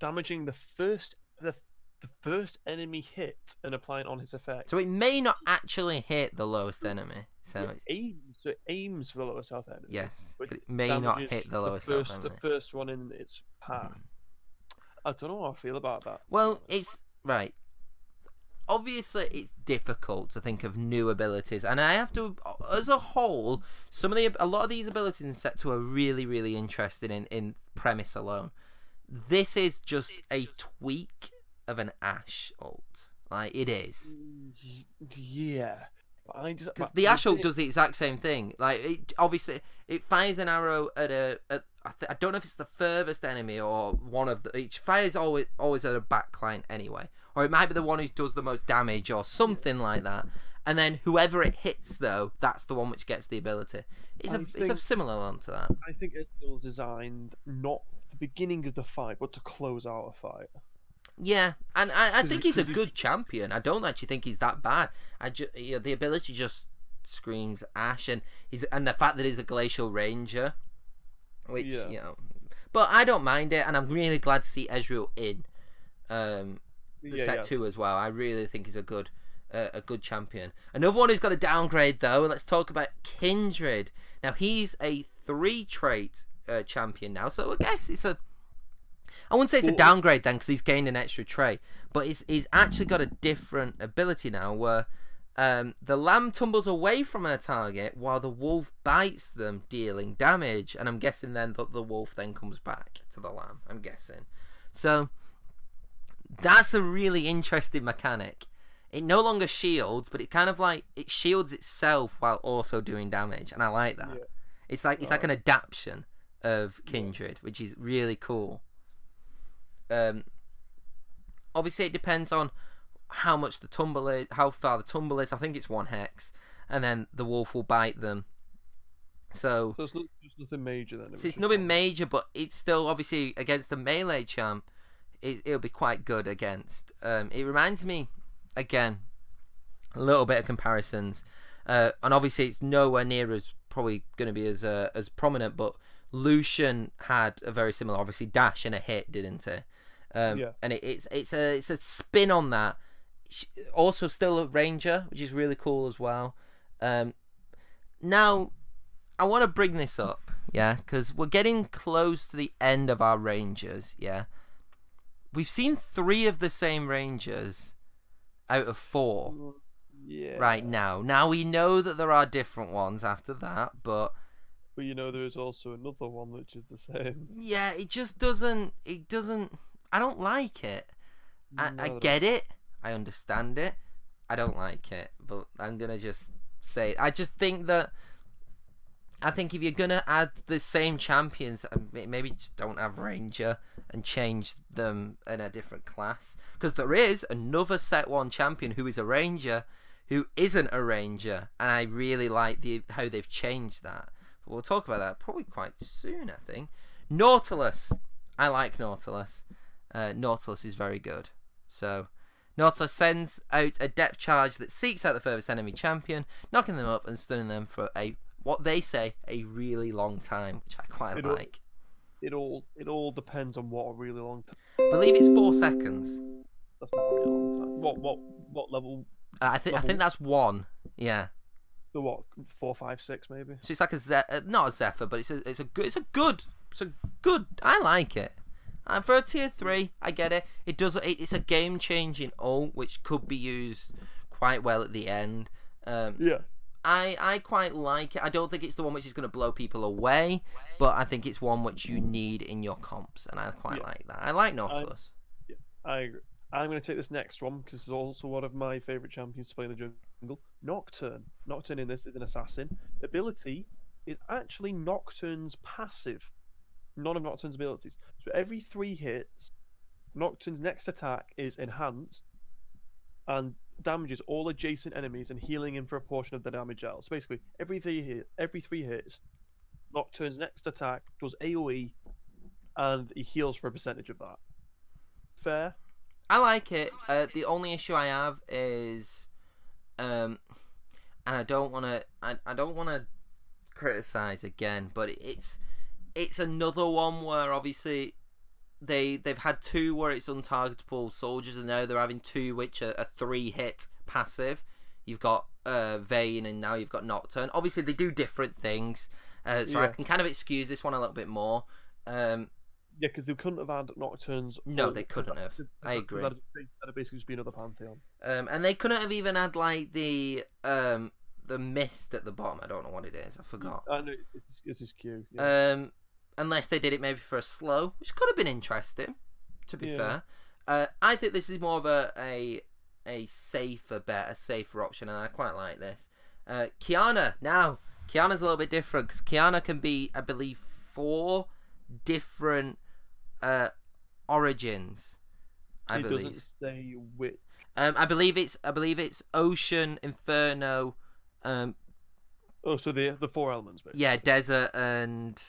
damaging the first the, the first enemy hit and applying on his effect. So it may not actually hit the lowest enemy. So it it's, aims, so it aims for the lowest health enemy. yes, but it may not hit the lowest first, health The first one in its path. Mhm. I don't know how I feel about that. Well, it's right. Obviously, it's difficult to think of new abilities, and I have to, as a whole, some of the a lot of these abilities in set two are really, really interesting in in premise alone. This is just a tweak of an Ashe alt like it is. Yeah. But I just Because the I Ashok does the exact same thing. Like, it, obviously, it fires an arrow at a. At, I, th- I don't know if it's the furthest enemy or one of the. It fires always always at a backline anyway, or it might be the one who does the most damage or something like that. And then whoever it hits, though, that's the one which gets the ability. It's a I it's a similar one to that. I think Ezreal's designed not the beginning of the fight, but to close out a fight. Yeah, and I, I think he's a good champion. I don't actually think he's that bad. I ju- you know, the ability just screams Ashe, and he's and the fact that he's a glacial ranger, which Yeah. you know, but I don't mind it, and I'm really glad to see Ezreal in um, the Yeah, set yeah. two as well. I really think he's a good uh, a good champion. Another one who's got a downgrade though. Let's talk about Kindred. Now he's a three trait uh, champion now, so I guess it's a I wouldn't say it's a downgrade then, because he's gained an extra trait, but he's he's actually got a different ability now, where um, the lamb tumbles away from her target while the wolf bites them, dealing damage. And I'm guessing then that the wolf then comes back to the lamb. I'm guessing. So that's a really interesting mechanic. It no longer shields, but it kind of like it shields itself while also doing damage, and I like that. Yeah. It's like it's like an adaptation of Kindred, which is really cool. Um, obviously, it depends on how much the tumble is, how far the tumble is. I think it's one hex, and then the wolf will bite them. So, So it's not, nothing major then. it so it's nothing major, but it's still obviously against the melee champ. It, it'll be quite good against. Um, it reminds me, again, a little bit of comparisons, uh, and obviously it's nowhere near as probably going to be as uh, as prominent. But Lucian had a very similar, obviously dash and a hit, didn't it? Um, Yeah. And it, it's it's a it's a spin on that. Sh- Also, still a ranger, which is really cool as well. Um, now, I want to bring this up, yeah, because we're getting close to the end of our rangers, yeah. We've seen three of the same rangers out of four Yeah. right now. Now we know that there are different ones after that, but But you know, there is also another one which is the same. yeah, it just doesn't. It doesn't. I don't like it. I, I get it. I understand it. I don't like it, but I'm gonna just say it. I just think that. I think if you're gonna add the same champions, uh, maybe just don't have Ranger and change them in a different class. Because there is another set one champion who is a Ranger, who isn't a Ranger, and I really like the how they've changed that. But we'll talk about that probably quite soon. I think Nautilus. I like Nautilus. Uh, Nautilus is very good. So Nautilus sends out a depth charge that seeks out the furthest enemy champion, knocking them up and stunning them for a what they say a really long time, which I quite It all- like. It all it all depends on what a really long time. I believe it's four seconds. That's not a really long time. What what what level? Uh, I think I think that's one. Yeah. The what? Four, five, six, maybe. So it's like a Ze- uh, not a Zephyr, but it's a it's a good it's a good it's a good. I like it. And for a tier three, I get it. It does. It, it's a game changing ult which could be used quite well at the end. Um, Yeah. I I quite like it. I don't think it's the one which is going to blow people away, but I think it's one which you need in your comps, and I quite Yeah. like that. I like Nautilus. I agree. I'm going to take this next one because it's also one of my favorite champions to play in the jungle. Nocturne. Nocturne in this is an assassin. Ability is actually Nocturne's passive. None of Nocturne's abilities. So every three hits, Nocturne's next attack is enhanced and damages all adjacent enemies and healing him for a portion of the damage out. So basically, every three hit, every three hits, Nocturne's next attack does AOE, and he heals for a percentage of that. Fair. I like it. Uh, the only issue I have is, um, and I don't want to. I, I don't want to criticize again, but it's it's another one where obviously they they've had two where it's untargetable soldiers, and now they're having two which are a three hit passive. You've got uh, Vayne, and now you've got Nocturne. Obviously, they do different things, uh, so I can kind of excuse this one a little bit more. Um, Yeah, because they couldn't have had Nocturnes. No, they couldn't have. that- I agree. That'd, that'd basically just be another Pantheon. Um, and they couldn't have even had like the um the mist at the bottom. I don't know what it is. I forgot. I know it's, it's his Q. Yeah. Um, unless they did it maybe for a slow, which could have been interesting. To be Yeah. fair, uh, I think this is more of a a a safer bet, a safer option, and I quite like this. Uh, Qiyana now. Qiyana's a little bit different because Qiyana can be, I believe, four different uh, origins. I it believe. doesn't say which. Um, I believe it's I believe it's Ocean, Inferno, um, Oh, so the the four elements. Basically. yeah, Desert and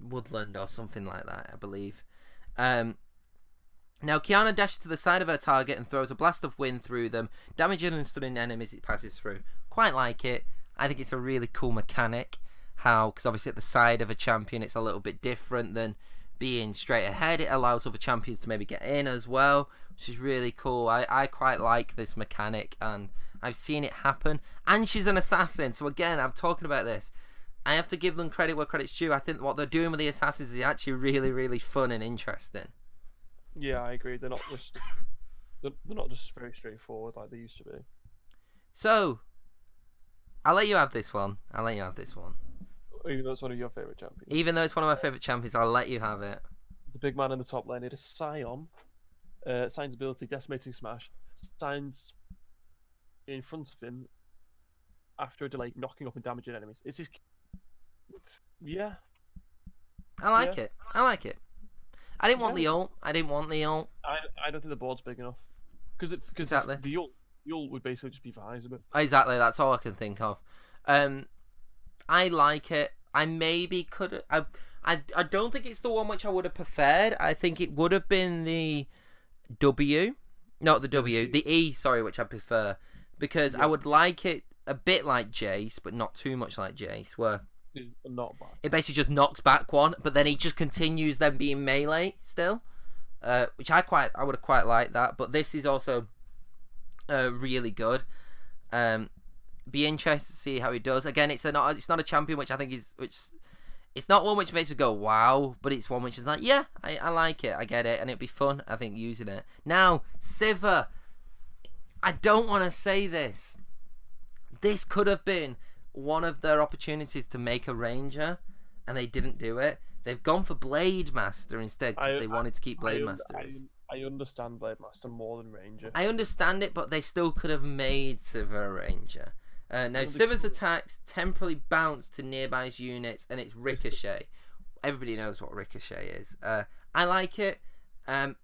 Woodland or something like that. I believe. Um, now Qiyana dashes to the side of her target and throws a blast of wind through them, damaging and stunning enemies it passes through. Quite like it. I think it's a really cool mechanic. How, because obviously at the side of a champion, it's a little bit different than being straight ahead. It allows other champions to maybe get in as well, which is really cool. I, I quite like this mechanic, and I've seen it happen. And she's an assassin, so again, I'm talking about this. I have to give them credit where credit's due. I think what they're doing with the assassins is actually really, really fun and interesting. Yeah, I agree. They're not just they're, not just very straightforward like they used to be. So, I'll let you have this one. I'll let you have this one. Even though it's one of your favorite champions. Even though it's one of my favourite champions, I'll let you have it. The big man in the top lane. It is Sion. Uh, Sion's ability, decimating smash. Sion's in front of him after a delay, knocking up and damaging enemies. It's his. Yeah, I like Yeah. it. I like it. I didn't want Yeah. the ult. I didn't want the ult. I, I don't think the board's big enough because it because Exactly. the ult the ult would basically just be for Heisman. Exactly, that's all I can think of. Um, I like it. I maybe could. I, I, I don't think it's the one which I would have preferred. I think it would have been the W, not the W, the E. Sorry, which I prefer because I would like it a bit like Jace, but not too much like Jace, where Not bad. it basically just knocks back one, but then he just continues then being melee still, uh, which I quite I would have quite liked that. But this is also uh, really good. Um, be interested to see how he does. Again, it's a not it's not a champion which I think is which it's not one which makes me go wow, but it's one which is like yeah, I, I like it, I get it, and it'd be fun. I think using it now. Sivir, I don't want to say this. This could have been one of their opportunities to make a ranger, and they didn't do it. They've gone for Blade Master instead because they I- wanted to keep Blade I, Master. I, I understand Blade Master more than Ranger. I understand it, but they still could have made Sivir a ranger. Uh, now, Well, they Sivir's could. attacks temporarily bounce to nearby units, and it's ricochet. Everybody knows what ricochet is. Uh, I like it. Um,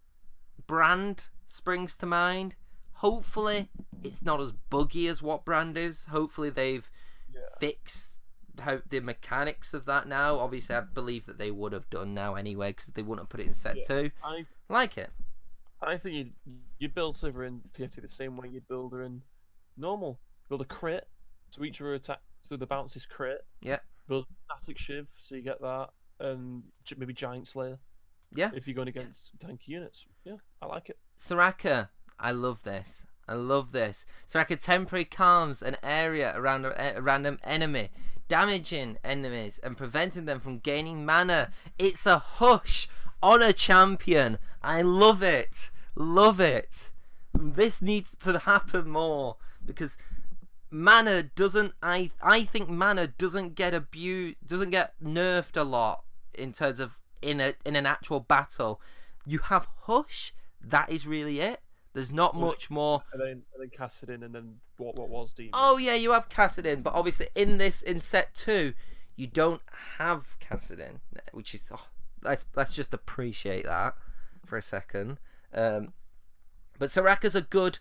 Brand springs to mind. Hopefully, it's not as buggy as what Brand is. Hopefully, they've Yeah. fixed how the mechanics of that now. Obviously, I believe that they would have done now anyway because they wouldn't have put it in set Yeah. two. I Like it. I think you you build Sivir in TFT the same way you'd build her in normal. Build a crit, so each of her attack so the bounce is crit. Yeah. Build Statikk Shiv, so you get that, and maybe giant slayer Yeah. if you're going against tanky units. Yeah, I like it. Soraka, I love this. I love this. Soraka temporarily calms an area around a, a random enemy, damaging enemies and preventing them from gaining mana. It's a hush on a champion. I love it. Love it. This needs to happen more because mana doesn't I I think mana doesn't get abused doesn't get nerfed a lot in terms of in a in an actual battle. You have hush, that is really it. There's not much more. And then and then cast and then what what was demon? Oh yeah, you have Kassadin, but obviously in this in set two, you don't have Kassadin, which is oh, let's let's just appreciate that for a second. Um, but Soraka's a good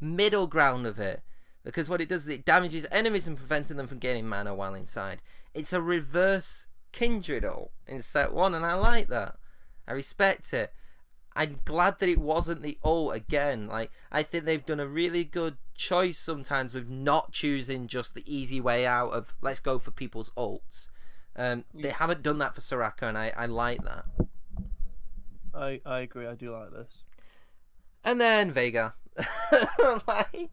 middle ground of it because what it does is it damages enemies and preventing them from gaining mana while inside. It's a reverse Kindred all in set one, and I like that. I respect it. I'm glad that it wasn't the ult again. Like I think they've done a really good choice sometimes with not choosing just the easy way out of let's go for people's ults. Um, they haven't done that for Soraka, and I, I like that. I I agree. I do like this. And then Veigar, like,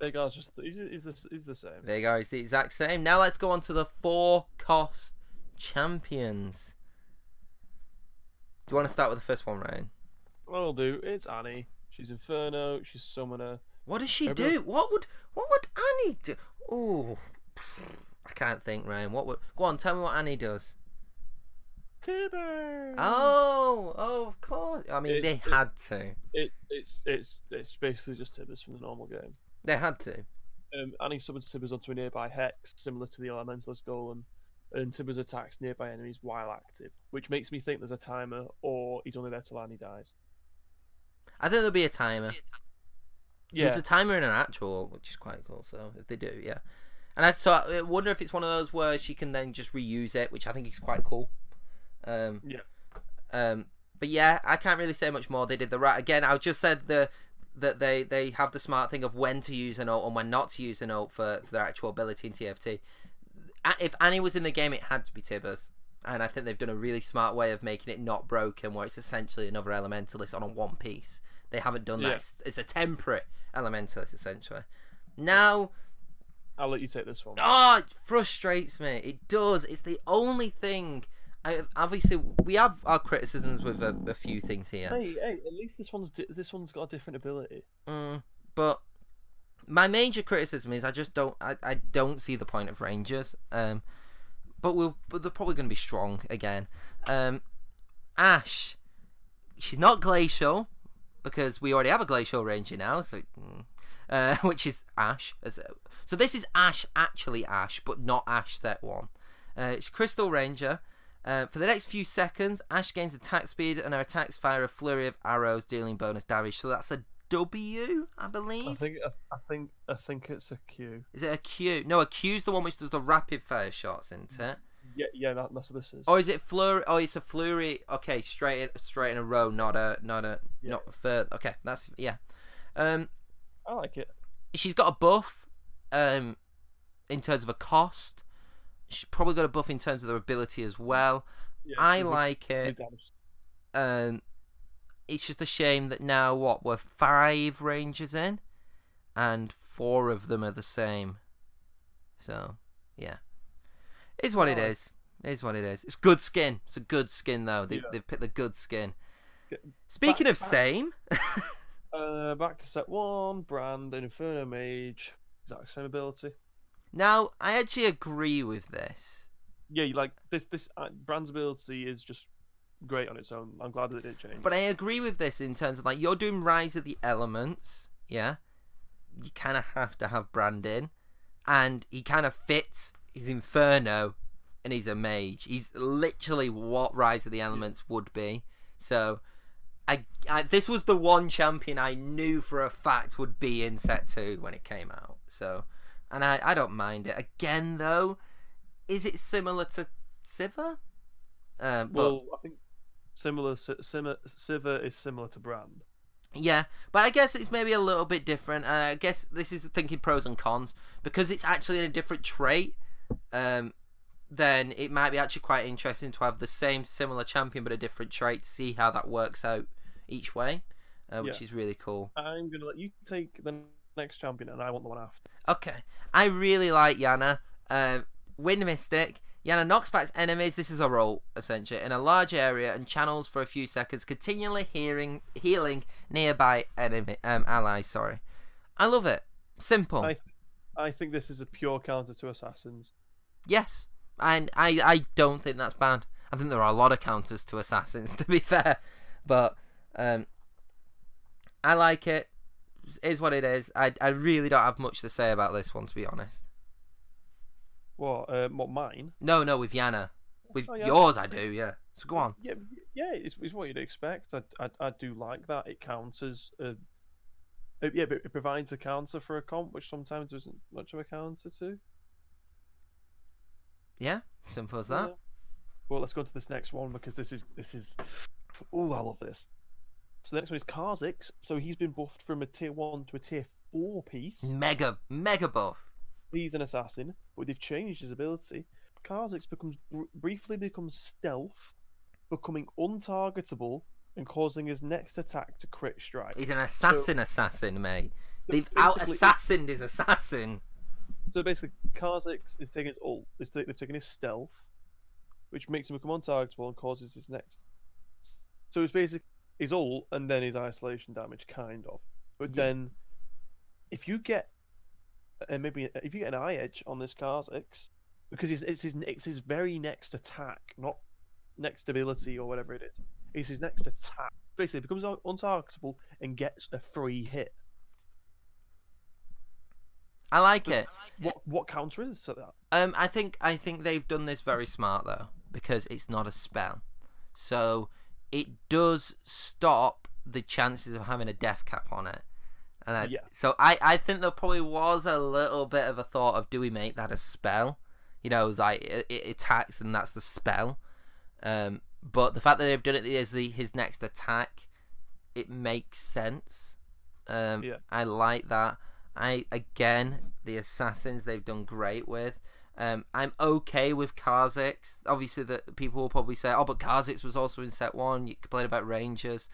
Veigar's just he's, he's the he's the same. Veigar is the exact same. Now let's go on to the four cost champions. Do you want to start with the first one, Ryan? What I'll do, it's Annie. She's Inferno. She's Summoner. What does she Everyone- do? What would what would Annie do? Oh, I can't think, Ryan. What would go on? Tell me what Annie does. Tibbers. Oh, oh, of course. I mean, It- they it- had to. It it's it's it's basically just Tibbers from the normal game. They had to. um, Annie summons Tibbers onto a nearby hex, similar to the Elementalist Golem, and Tibbers attacks nearby enemies while active, which makes me think there's a timer, or he's only there till Annie dies. I think there'll be a timer. Yeah, There's a timer in an actual, which is quite cool. So if they do, yeah. And I so I wonder if it's one of those where she can then just reuse it, which I think is quite cool. Um, Yeah. Um, but yeah, I can't really say much more. They did the right again. I just said the that they they have the smart thing of when to use an ult and when not to use an ult for, for their actual ability in TFT. If Annie was in the game, it had to be Tibbers. And I think they've done a really smart way of making it not broken, where it's essentially another elementalist on a one piece. They haven't done that. It's, it's a temperate elementalist essentially. Now, I'll let you take this one. oh, it frustrates me. It does. It's the only thing. I, obviously, we have our criticisms with a, a few things here. Hey, hey, at least this one's di- this one's got a different ability. Mm, but my major criticism is I just don't I, I don't see the point of Rangers. Um, but we'll but they're probably going to be strong again. Um, Ashe, she's not glacial because we already have a glacial ranger now, so mm, uh, which is Ashe. So this is Ashe actually Ashe, but not Ashe set one. Uh, it's Crystal Ranger. Uh, for the next few seconds, Ashe gains attack speed and her attacks fire a flurry of arrows, dealing bonus damage. So that's a W, I believe. I think I, think I think it's a Q. Is it a Q? No, a Q's the one which does the rapid fire shots, isn't it? Yeah, yeah, that, that's what this is. Or is it flurry? Oh, it's a flurry. Okay, straight in, straight in a row, not a not a Yeah. not a third. Okay, that's yeah. Um, I like it. she's got a buff, um, in terms of a cost. She's probably got a buff in terms of her ability as well. Yeah, I like it. damage. Um, it's just a shame that now what we're five rangers in, and four of them are the same. So, yeah, it's what it is. Is what it is. It's good skin. It's a good skin though. They, Yeah. They've picked the good skin. Speaking back- of back- same, Uh, back to set one. Brand Inferno Mage. Exact same ability. now I actually agree with this. Yeah, like this. This uh, Brand's ability is just great on its own. I'm glad that it did change. But I agree with this in terms of like you're doing Rise of the Elements, yeah. You kind of have to have Brandon, and he kind of fits. He's Inferno, and he's a mage. He's literally what Rise of the Elements would be. So, I, I this was the one champion I knew for a fact would be in set two when it came out. So, and I I don't mind it. Again though, is it similar to? Um, but, well, I think similar. si- Similar. Sivir is similar to Brand. Yeah, but I guess it's maybe a little bit different. Uh, I guess this is thinking pros and cons because it's actually a different trait. Um, then it might be actually quite interesting to have the same similar champion but a different trait to see how that works out each way, uh, which Yeah. is really cool. I'm gonna let you take the next champion, and I want the one after. Okay, I really like Janna. Uh, Wind Mystic. Janna knocks back enemies. This is a roll essentially in a large area and channels for a few seconds, continually healing healing nearby enemy um, allies. Sorry, I love it. Simple. I- I think this is a pure counter to assassins. Yes, and I I don't think that's bad. I think there are a lot of counters to assassins, to be fair, but um, I like it. It Is what it is. I I really don't have much to say about this one, to be honest. What? Uh, what mine? No, no, with Janna, with Oh, yeah. yours, I do. Yeah. So go on. Yeah, yeah, it's, it's what you'd expect. I, I, I do like that. It counters. Uh, uh, yeah, but it provides a counter for a comp, which sometimes there isn't much of a counter to. Yeah, simple as that. Yeah. Well, let's go to this next one because this is this is. Oh, I love this. So the next one is Kha'Zix. So he's been buffed from a tier one to a tier four piece. Mega, mega buff. He's an assassin, but they've changed his ability. Kha'Zix becomes br- briefly becomes stealth, becoming untargetable and causing his next attack to crit strike. He's an assassin, assassin, mate. They've out assassined his assassin. So basically, Kha'Zix is taking his ult. They've taken his stealth, which makes him become untargetable and causes his next. So it's basically his ult and then his isolation damage, kind of. But Yeah. then, if you get, and maybe if you get an eye edge on this Kha'Zix, because it's, it's his it's his very next attack, not next ability or whatever it is. It's his next attack. Basically, becomes untargetable and gets a free hit. I like it. What what counter is to that? Um, I think I think they've done this very smart though because it's not a spell, so it does stop the chances of having a death cap on it. And I, Yeah. so I, I think there probably was a little bit of a thought of do we make that a spell? You know, it's like it, it attacks and that's the spell. Um, but the fact that they've done it as the his next attack, it makes sense. Um, Yeah. I like that. I again the assassins they've done great with. Um, I'm okay with Kha'Zix. Obviously, that people will probably say, "Oh, but Kha'Zix was also in set one." You complain about Rangers.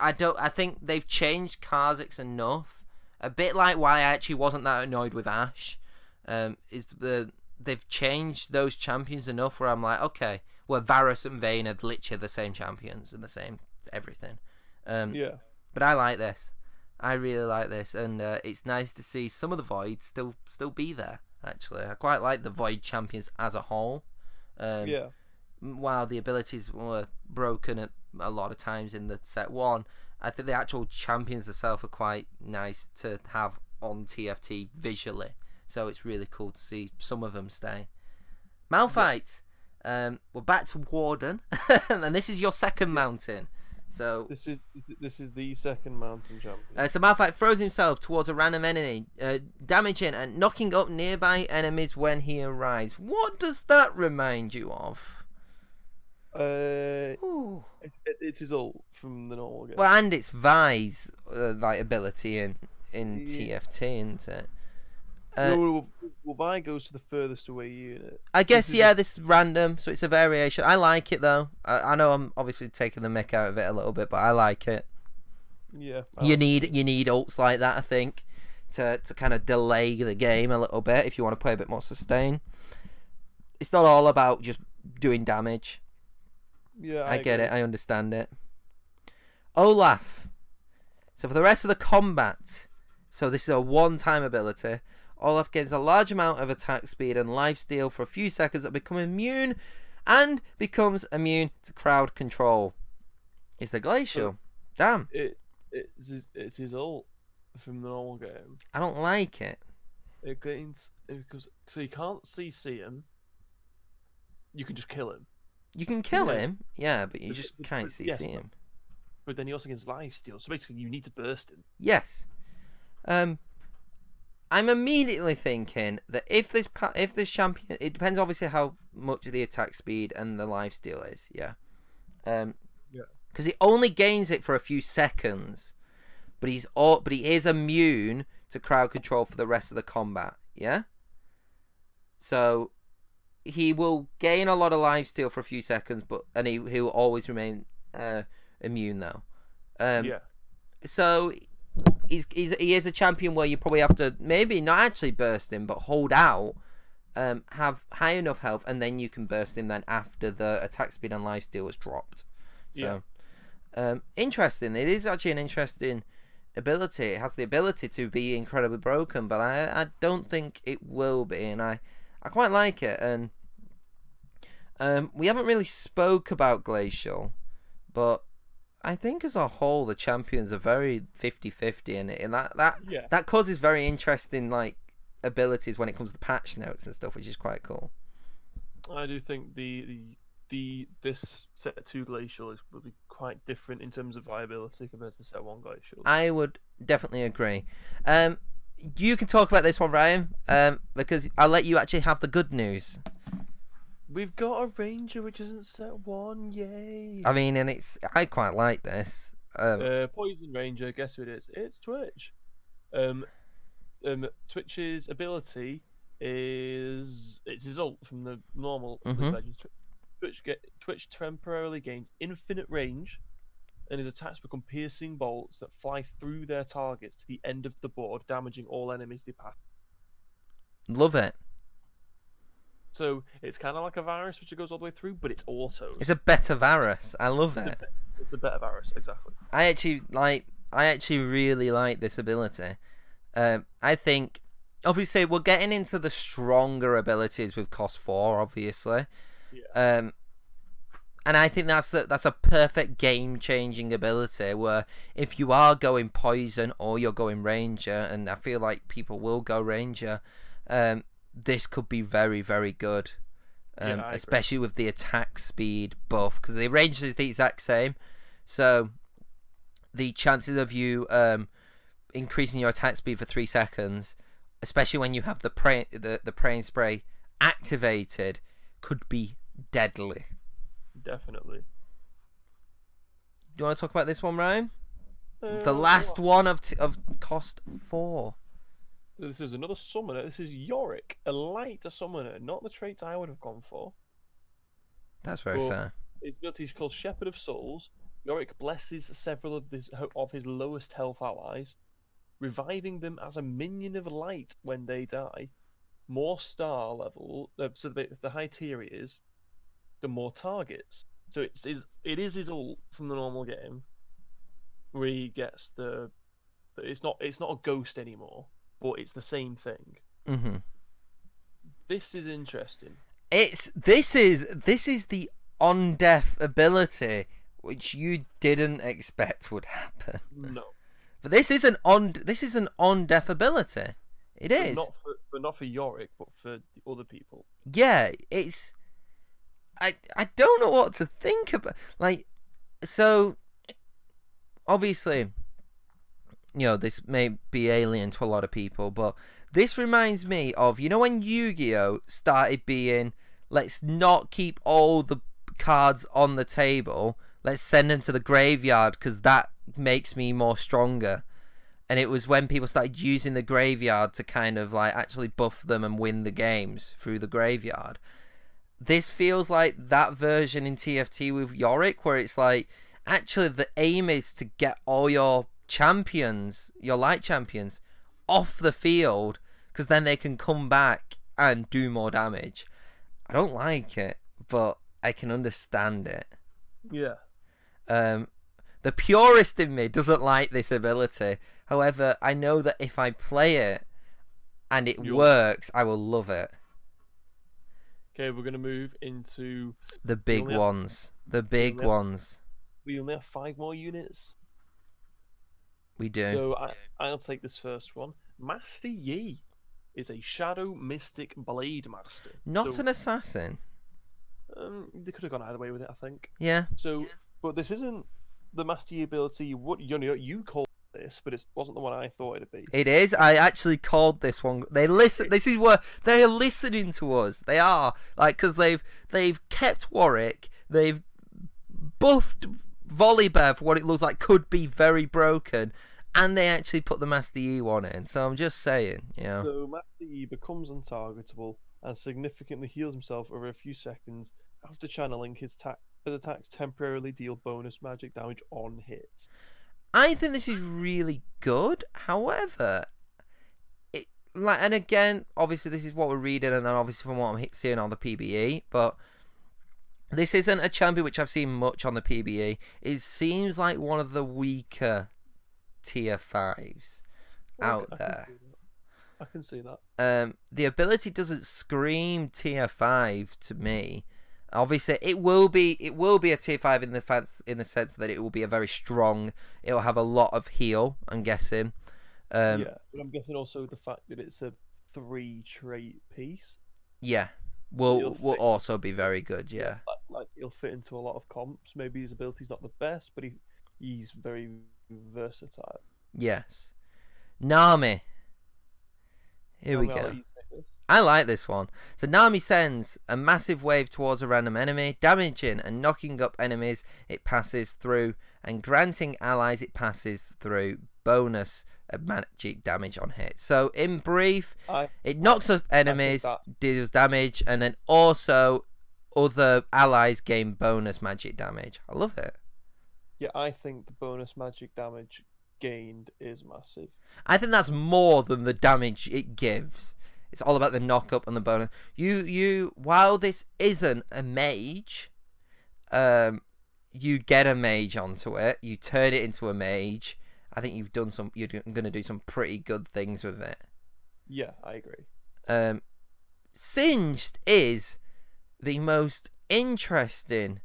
I don't. I think they've changed Kha'Zix enough. A bit like why I actually wasn't that annoyed with Ashe. Um, is the they've changed those champions enough where I'm like, okay, well, Varus and Vayne are literally the same champions and the same everything. Um, Yeah. but I like this. I really like this, and uh, it's nice to see some of the voids still still be there. Actually, I quite like the void champions as a whole. Um, yeah. While the abilities were broken at a lot of times in the set one, I think the actual champions themselves are quite nice to have on TFT visually. So it's really cool to see some of them stay. Malphite, um, we're back to Warden, and this is your second mountain. So This is this is the second mountain champion. uh, so Malphite throws himself towards a random enemy, uh, damaging and knocking up nearby enemies when he arrives. What does that remind you of? Uh, it, it, it's his ult from the normal game. Well, and it's Vi's uh, like ability in in Yeah. TFT, isn't it? Uh, well, well, Vi goes to the furthest away unit. I guess is yeah, this is random, so it's a variation. I like it though. I, I know I'm obviously taking the mick out of it a little bit, but I like it. Yeah. I You like- need you need ults like that, I think, to to kind of delay the game a little bit if you want to play a bit more sustain. It's not all about just doing damage. Yeah. I, get it. I understand it. Olaf. So for the rest of the combat, so this is a one-time ability. Olaf gains a large amount of attack speed and life steal for a few seconds that become immune, and becomes immune to crowd control. It's the glacial. Damn, It it's his, it's his ult from the normal game. I don't like it. It gains because so you can't CC him. You can just kill him, You can kill Yeah. him, yeah, but you But- just can't but- see yes, him. but then he also gets life steal. So basically, you need to burst him. Yes. Um, I'm immediately thinking that if this pa- if this champion, it depends obviously how much the attack speed and the life steal is. Yeah. Um. Yeah. Because he only gains it for a few seconds, but he's all, but he is immune to crowd control for the rest of the combat. Yeah. So he will gain a lot of life steal for a few seconds, but and he he will always remain uh, immune though. Um, yeah. so he's, he's he is a champion where you probably have to maybe not actually burst him but hold out um have high enough health and then you can burst him then after the attack speed and life steal is dropped so um interesting it is actually an interesting ability it has the ability to be incredibly broken but i i don't think it will be and i i quite like it and um we haven't really spoke about glacial but I think as a whole the champions are very 50-50 in it and that that Yeah. that causes very interesting like abilities when it comes to patch notes and stuff which is quite cool. I do think the the, the this set two glacial is will be quite different in terms of viability compared to set one glacial. I would definitely agree. Um you can talk about this one Ryan um because I'll let you actually have the good news. We've got a ranger which isn't set one. Yay! I mean and it's I quite like this. Um Uh, Poison Ranger, guess who it is? It's Twitch. Um, um, Twitch's ability is it's result from the normal League of Mhm. Twitch get Twitch temporarily gains infinite range, and his attacks become piercing bolts that fly through their targets to the end of the board, damaging all enemies they pass. love it. So it's kind of like a Varus which it goes all the way through, but it's auto. It's a better Varus. I love It's a it. It's a better Varus, exactly. I actually like. I actually really like this ability. Um, I think, obviously, we're getting into the stronger abilities with cost four, obviously. Yeah. Um, and I think that's a, that's a perfect game changing ability. Where if you are going poison or you're going ranger, and I feel like people will go ranger, um, this could be very very good. Um, Yeah, especially with the attack speed buff because the range is the exact same, so the chances of you um, increasing your attack speed for three seconds, especially when you have the prey the, the praying spray activated, could be deadly. Definitely. Do you want to talk about this one, Ryan? The Uh, last what- one of t- of cost four. This is another summoner. This is Yorick, a light summoner, not the traits I would have gone for. That's very Well, fair. His ability is called Shepherd of Souls. Yorick blesses several of his of his lowest health allies, reviving them as a minion of light when they die. More star level, uh, so the, the high tier he is, the more targets. So it's his, it is his ult from the normal game, where he gets the, it's not it's not a ghost anymore, but it's the same thing. hmm This is interesting. It's this is this is the on death ability which you didn't expect would happen. No, But this is an on this is an on death ability. It but is. not for but not for Yorick, but for the other people. yeah, it's. I I don't know what to think about. Like, so obviously, you know, this may be alien to a lot of people, but this reminds me of you know when Yu-Gi-Oh started being let's not keep all the cards on the table. Let's send them to the graveyard because that makes me more stronger. And it was when people started using the graveyard to kind of like actually buff them and win the games through the graveyard. This feels like that version in TFT with Yorick, where it's like actually the aim is to get all your champions, your light champions, off the field because then they can come back and do more damage. I don't like it, but I can understand it. Yeah. Um, the purist in me doesn't like this ability. However, I know that if I play it and it You'll- works, I will love it. Okay, we're gonna move into. The big have- ones, the big only have- ones, We only have five more units, we do. so I, I'll take this first one. Master Yi is a Shadow Mystic Blade Master. Not so, an assassin. Um, they could have gone either way with it, I think. Yeah, So, but this isn't the Master Yi ability. What you know, you called this, but it wasn't the one I thought it'd be. it is. I actually called this one. They listen. This is where they are listening to us. They are like because they've they've kept Warwick. They've buffed Volibear for what it looks like could be very broken, and they actually put the Master Yi one in. So I'm just saying, you know. So Master Yi becomes untargetable and significantly heals himself over a few seconds after channeling his, ta- his attacks temporarily deal bonus magic damage on hit. I think this is really good. However, it like and again, obviously this is what we're reading, and then obviously from what I'm seeing on the PBE, but this isn't a champion which I've seen much on the PBE. It seems like one of the weaker tier fives out I there. I can see that. Um, the ability doesn't scream tier five to me. Obviously, it will be it will be a tier five in the fans in the sense that it will be a very strong. It will have a lot of heal. I'm guessing. Um, yeah, but I'm guessing also the fact that it's a three trait piece. yeah, will It'll fit. also be very good. Yeah, Like, like he'll fit into a lot of comps. Maybe his ability's not the best, but he he's very versatile. yes. Nami. Here we Tell me, go. I like this one. So Nami sends a massive wave towards a random enemy, damaging and knocking up enemies it passes through, and granting allies it passes through bonus magic damage on hit. So in brief, I it knocks up enemies, deals damage, and then also other allies gain bonus magic damage. I love it. yeah, I think the bonus magic damage gained is massive. I think that's more than the damage it gives. It's all about the knock up and the bonus. You you while this isn't a mage, um, you get a mage onto it. You turn it into a mage. I think you've done some. You're going to do some pretty good things with it. Yeah, I agree. Um, Singed is the most interesting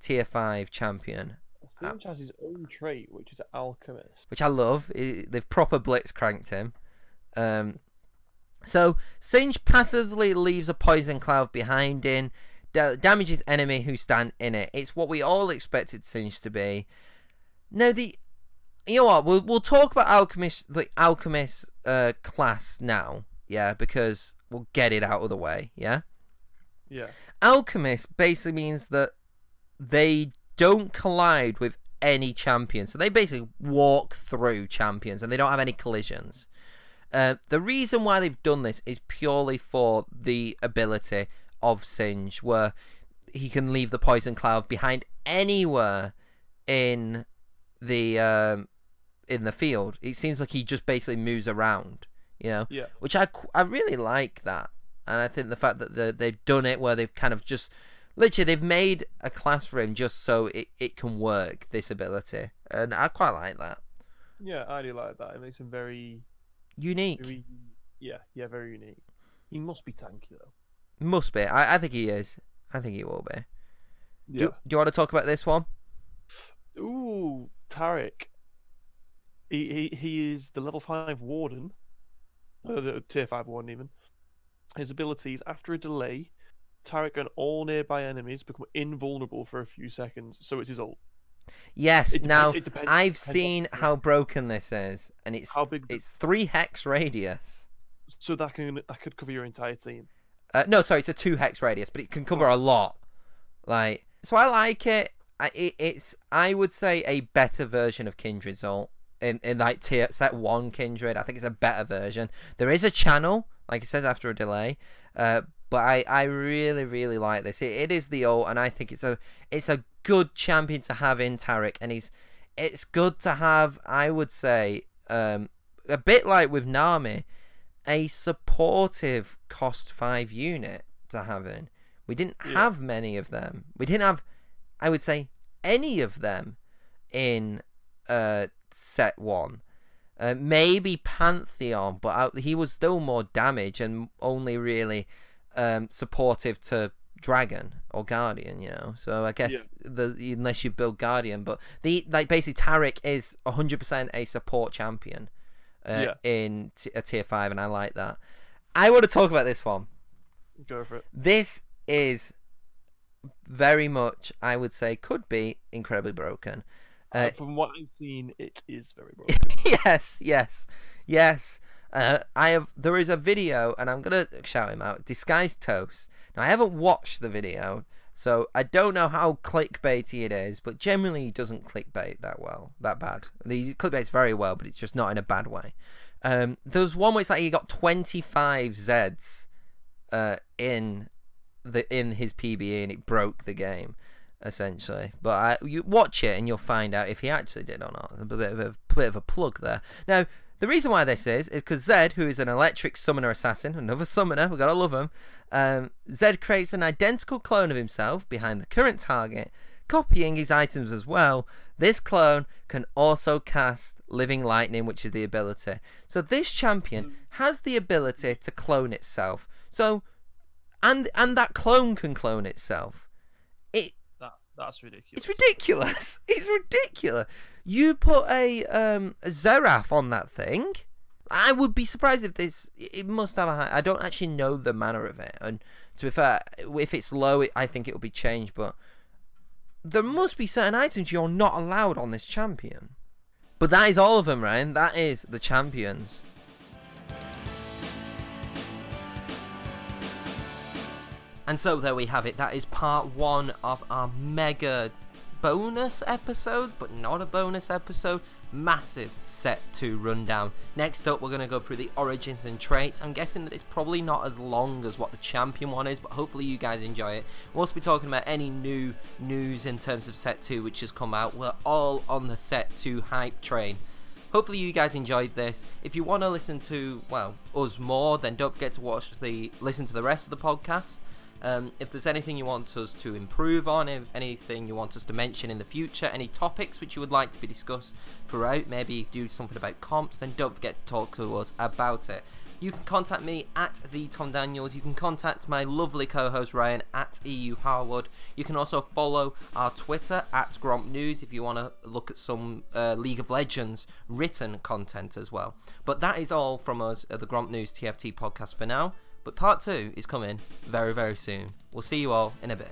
tier five champion, Singe has his own trait, which is Alchemist. which I love. They've proper blitz cranked him. Um, so Singe passively leaves a poison cloud behind in da- damages enemy who stand in it. It's what we all expected Singe to be. Now the, you know what? We'll we'll talk about alchemist the alchemist uh, class now. Yeah, because we'll get it out of the way. Yeah. Yeah. Alchemist basically means that they don't collide with any champion. So they basically walk through champions and they don't have any collisions. Uh, the reason why they've done this is purely for the ability of Singe, where he can leave the poison cloud behind anywhere in the um, in the field. It seems like he just basically moves around, you know Yeah. which I, I really like that. And I think the fact that the, they've done it where they've kind of just literally they've made a class for him just so it, it can work this ability, and I quite like that. Yeah, I do like that. It makes him very, Unique very, yeah, yeah, very unique. He must be tanky though. must be. I, I think he is. I think he will be. Yeah. Do, do you want to talk about this one? Ooh, Taric. He, he he is the level five warden, uh, the tier five warden even. His abilities after a delay, Taric and all nearby enemies become invulnerable for a few seconds. So it's his ult. Yes. It now it depends- I've depends on- seen how broken this is, and it's How big? it's three hex radius. So that can that could cover your entire team. Uh, no, sorry, it's a two hex radius, but it can cover a lot. Like, so I like it. I, it it's I would say a better version of Kindred's ult in in like tier set one Kindred. I think it's a better version. There is a channel, like it says after a delay, uh, but I I really really like this. It, it is the ult, and I think it's a it's a good champion to have in Taric, and he's it's good to have. I would say um a bit like with Nami a supportive cost five unit to have in. We didn't Yeah. have many of them. We didn't have, I would say, any of them in uh, set one. Uh, maybe Pantheon, but I, he was still more damage and only really um, supportive to Dragon or Guardian, you know. So I guess Yeah. the unless you build Guardian, but the like basically Taric is hundred percent a support champion uh, Yeah. in t- a tier five, and I like that. I want to talk about this one. Go for it. This is very much, I would say, could be incredibly broken. Uh, From what I've seen, it is very broken. yes, yes, yes. Uh, I have. There is a video, and I'm gonna shout him out. Disguised Toast. Now, I haven't watched the video, so I don't know how clickbaity it is. But generally, he doesn't clickbait that well, that bad. He clickbaits very well, but it's just not in a bad way. Um, there was one where it's like he got 25 Zeds uh, in the in his PBE, and it broke the game essentially. But I, you watch it and you'll find out if he actually did or not. A bit of a bit of a plug there. Now, the reason why this is is because Zed, who is an electric summoner assassin, another summoner, we gotta love him. Um, Zed creates an identical clone of himself behind the current target, copying his items as well. This clone can also cast Living Lightning, which is the ability. So this champion has the ability to clone itself. So, and and that clone can clone itself. It That that's ridiculous. it's ridiculous. It's ridiculous. You put a um a Seraph on that thing. I would be surprised if this. It must have a high. I don't actually know the mana of it, and to be fair, if it's low, it, I think it will be changed. But there must be certain items you're not allowed on this champion. But that is all of them, Ryan. That is the champions. And so there we have it. That is part one of our mega bonus episode, but not a bonus episode. Massive set two rundown. Next up, we're going to go through the origins and traits. I'm guessing that it's probably not as long as what the champion one is, but hopefully you guys enjoy it. We'll also be talking about any new news in terms of set two which has come out. We're all on the set two hype train. Hopefully you guys enjoyed this. If you want to listen to well us more, then don't forget to watch the listen to the rest of the podcast. Um, if there's anything you want us to improve on, if anything you want us to mention in the future, any topics which you would like to be discussed throughout, maybe do something about comps, then don't forget to talk to us about it. You can contact me at the Tom Daniels. You can contact my lovely co-host Ryan at EU Harwood. You can also follow our Twitter at Gromp News if you want to look at some uh, League of Legends written content as well. But that is all from us at the Gromp News TFT podcast for now. But part two is coming very, very soon. We'll see you all in a bit.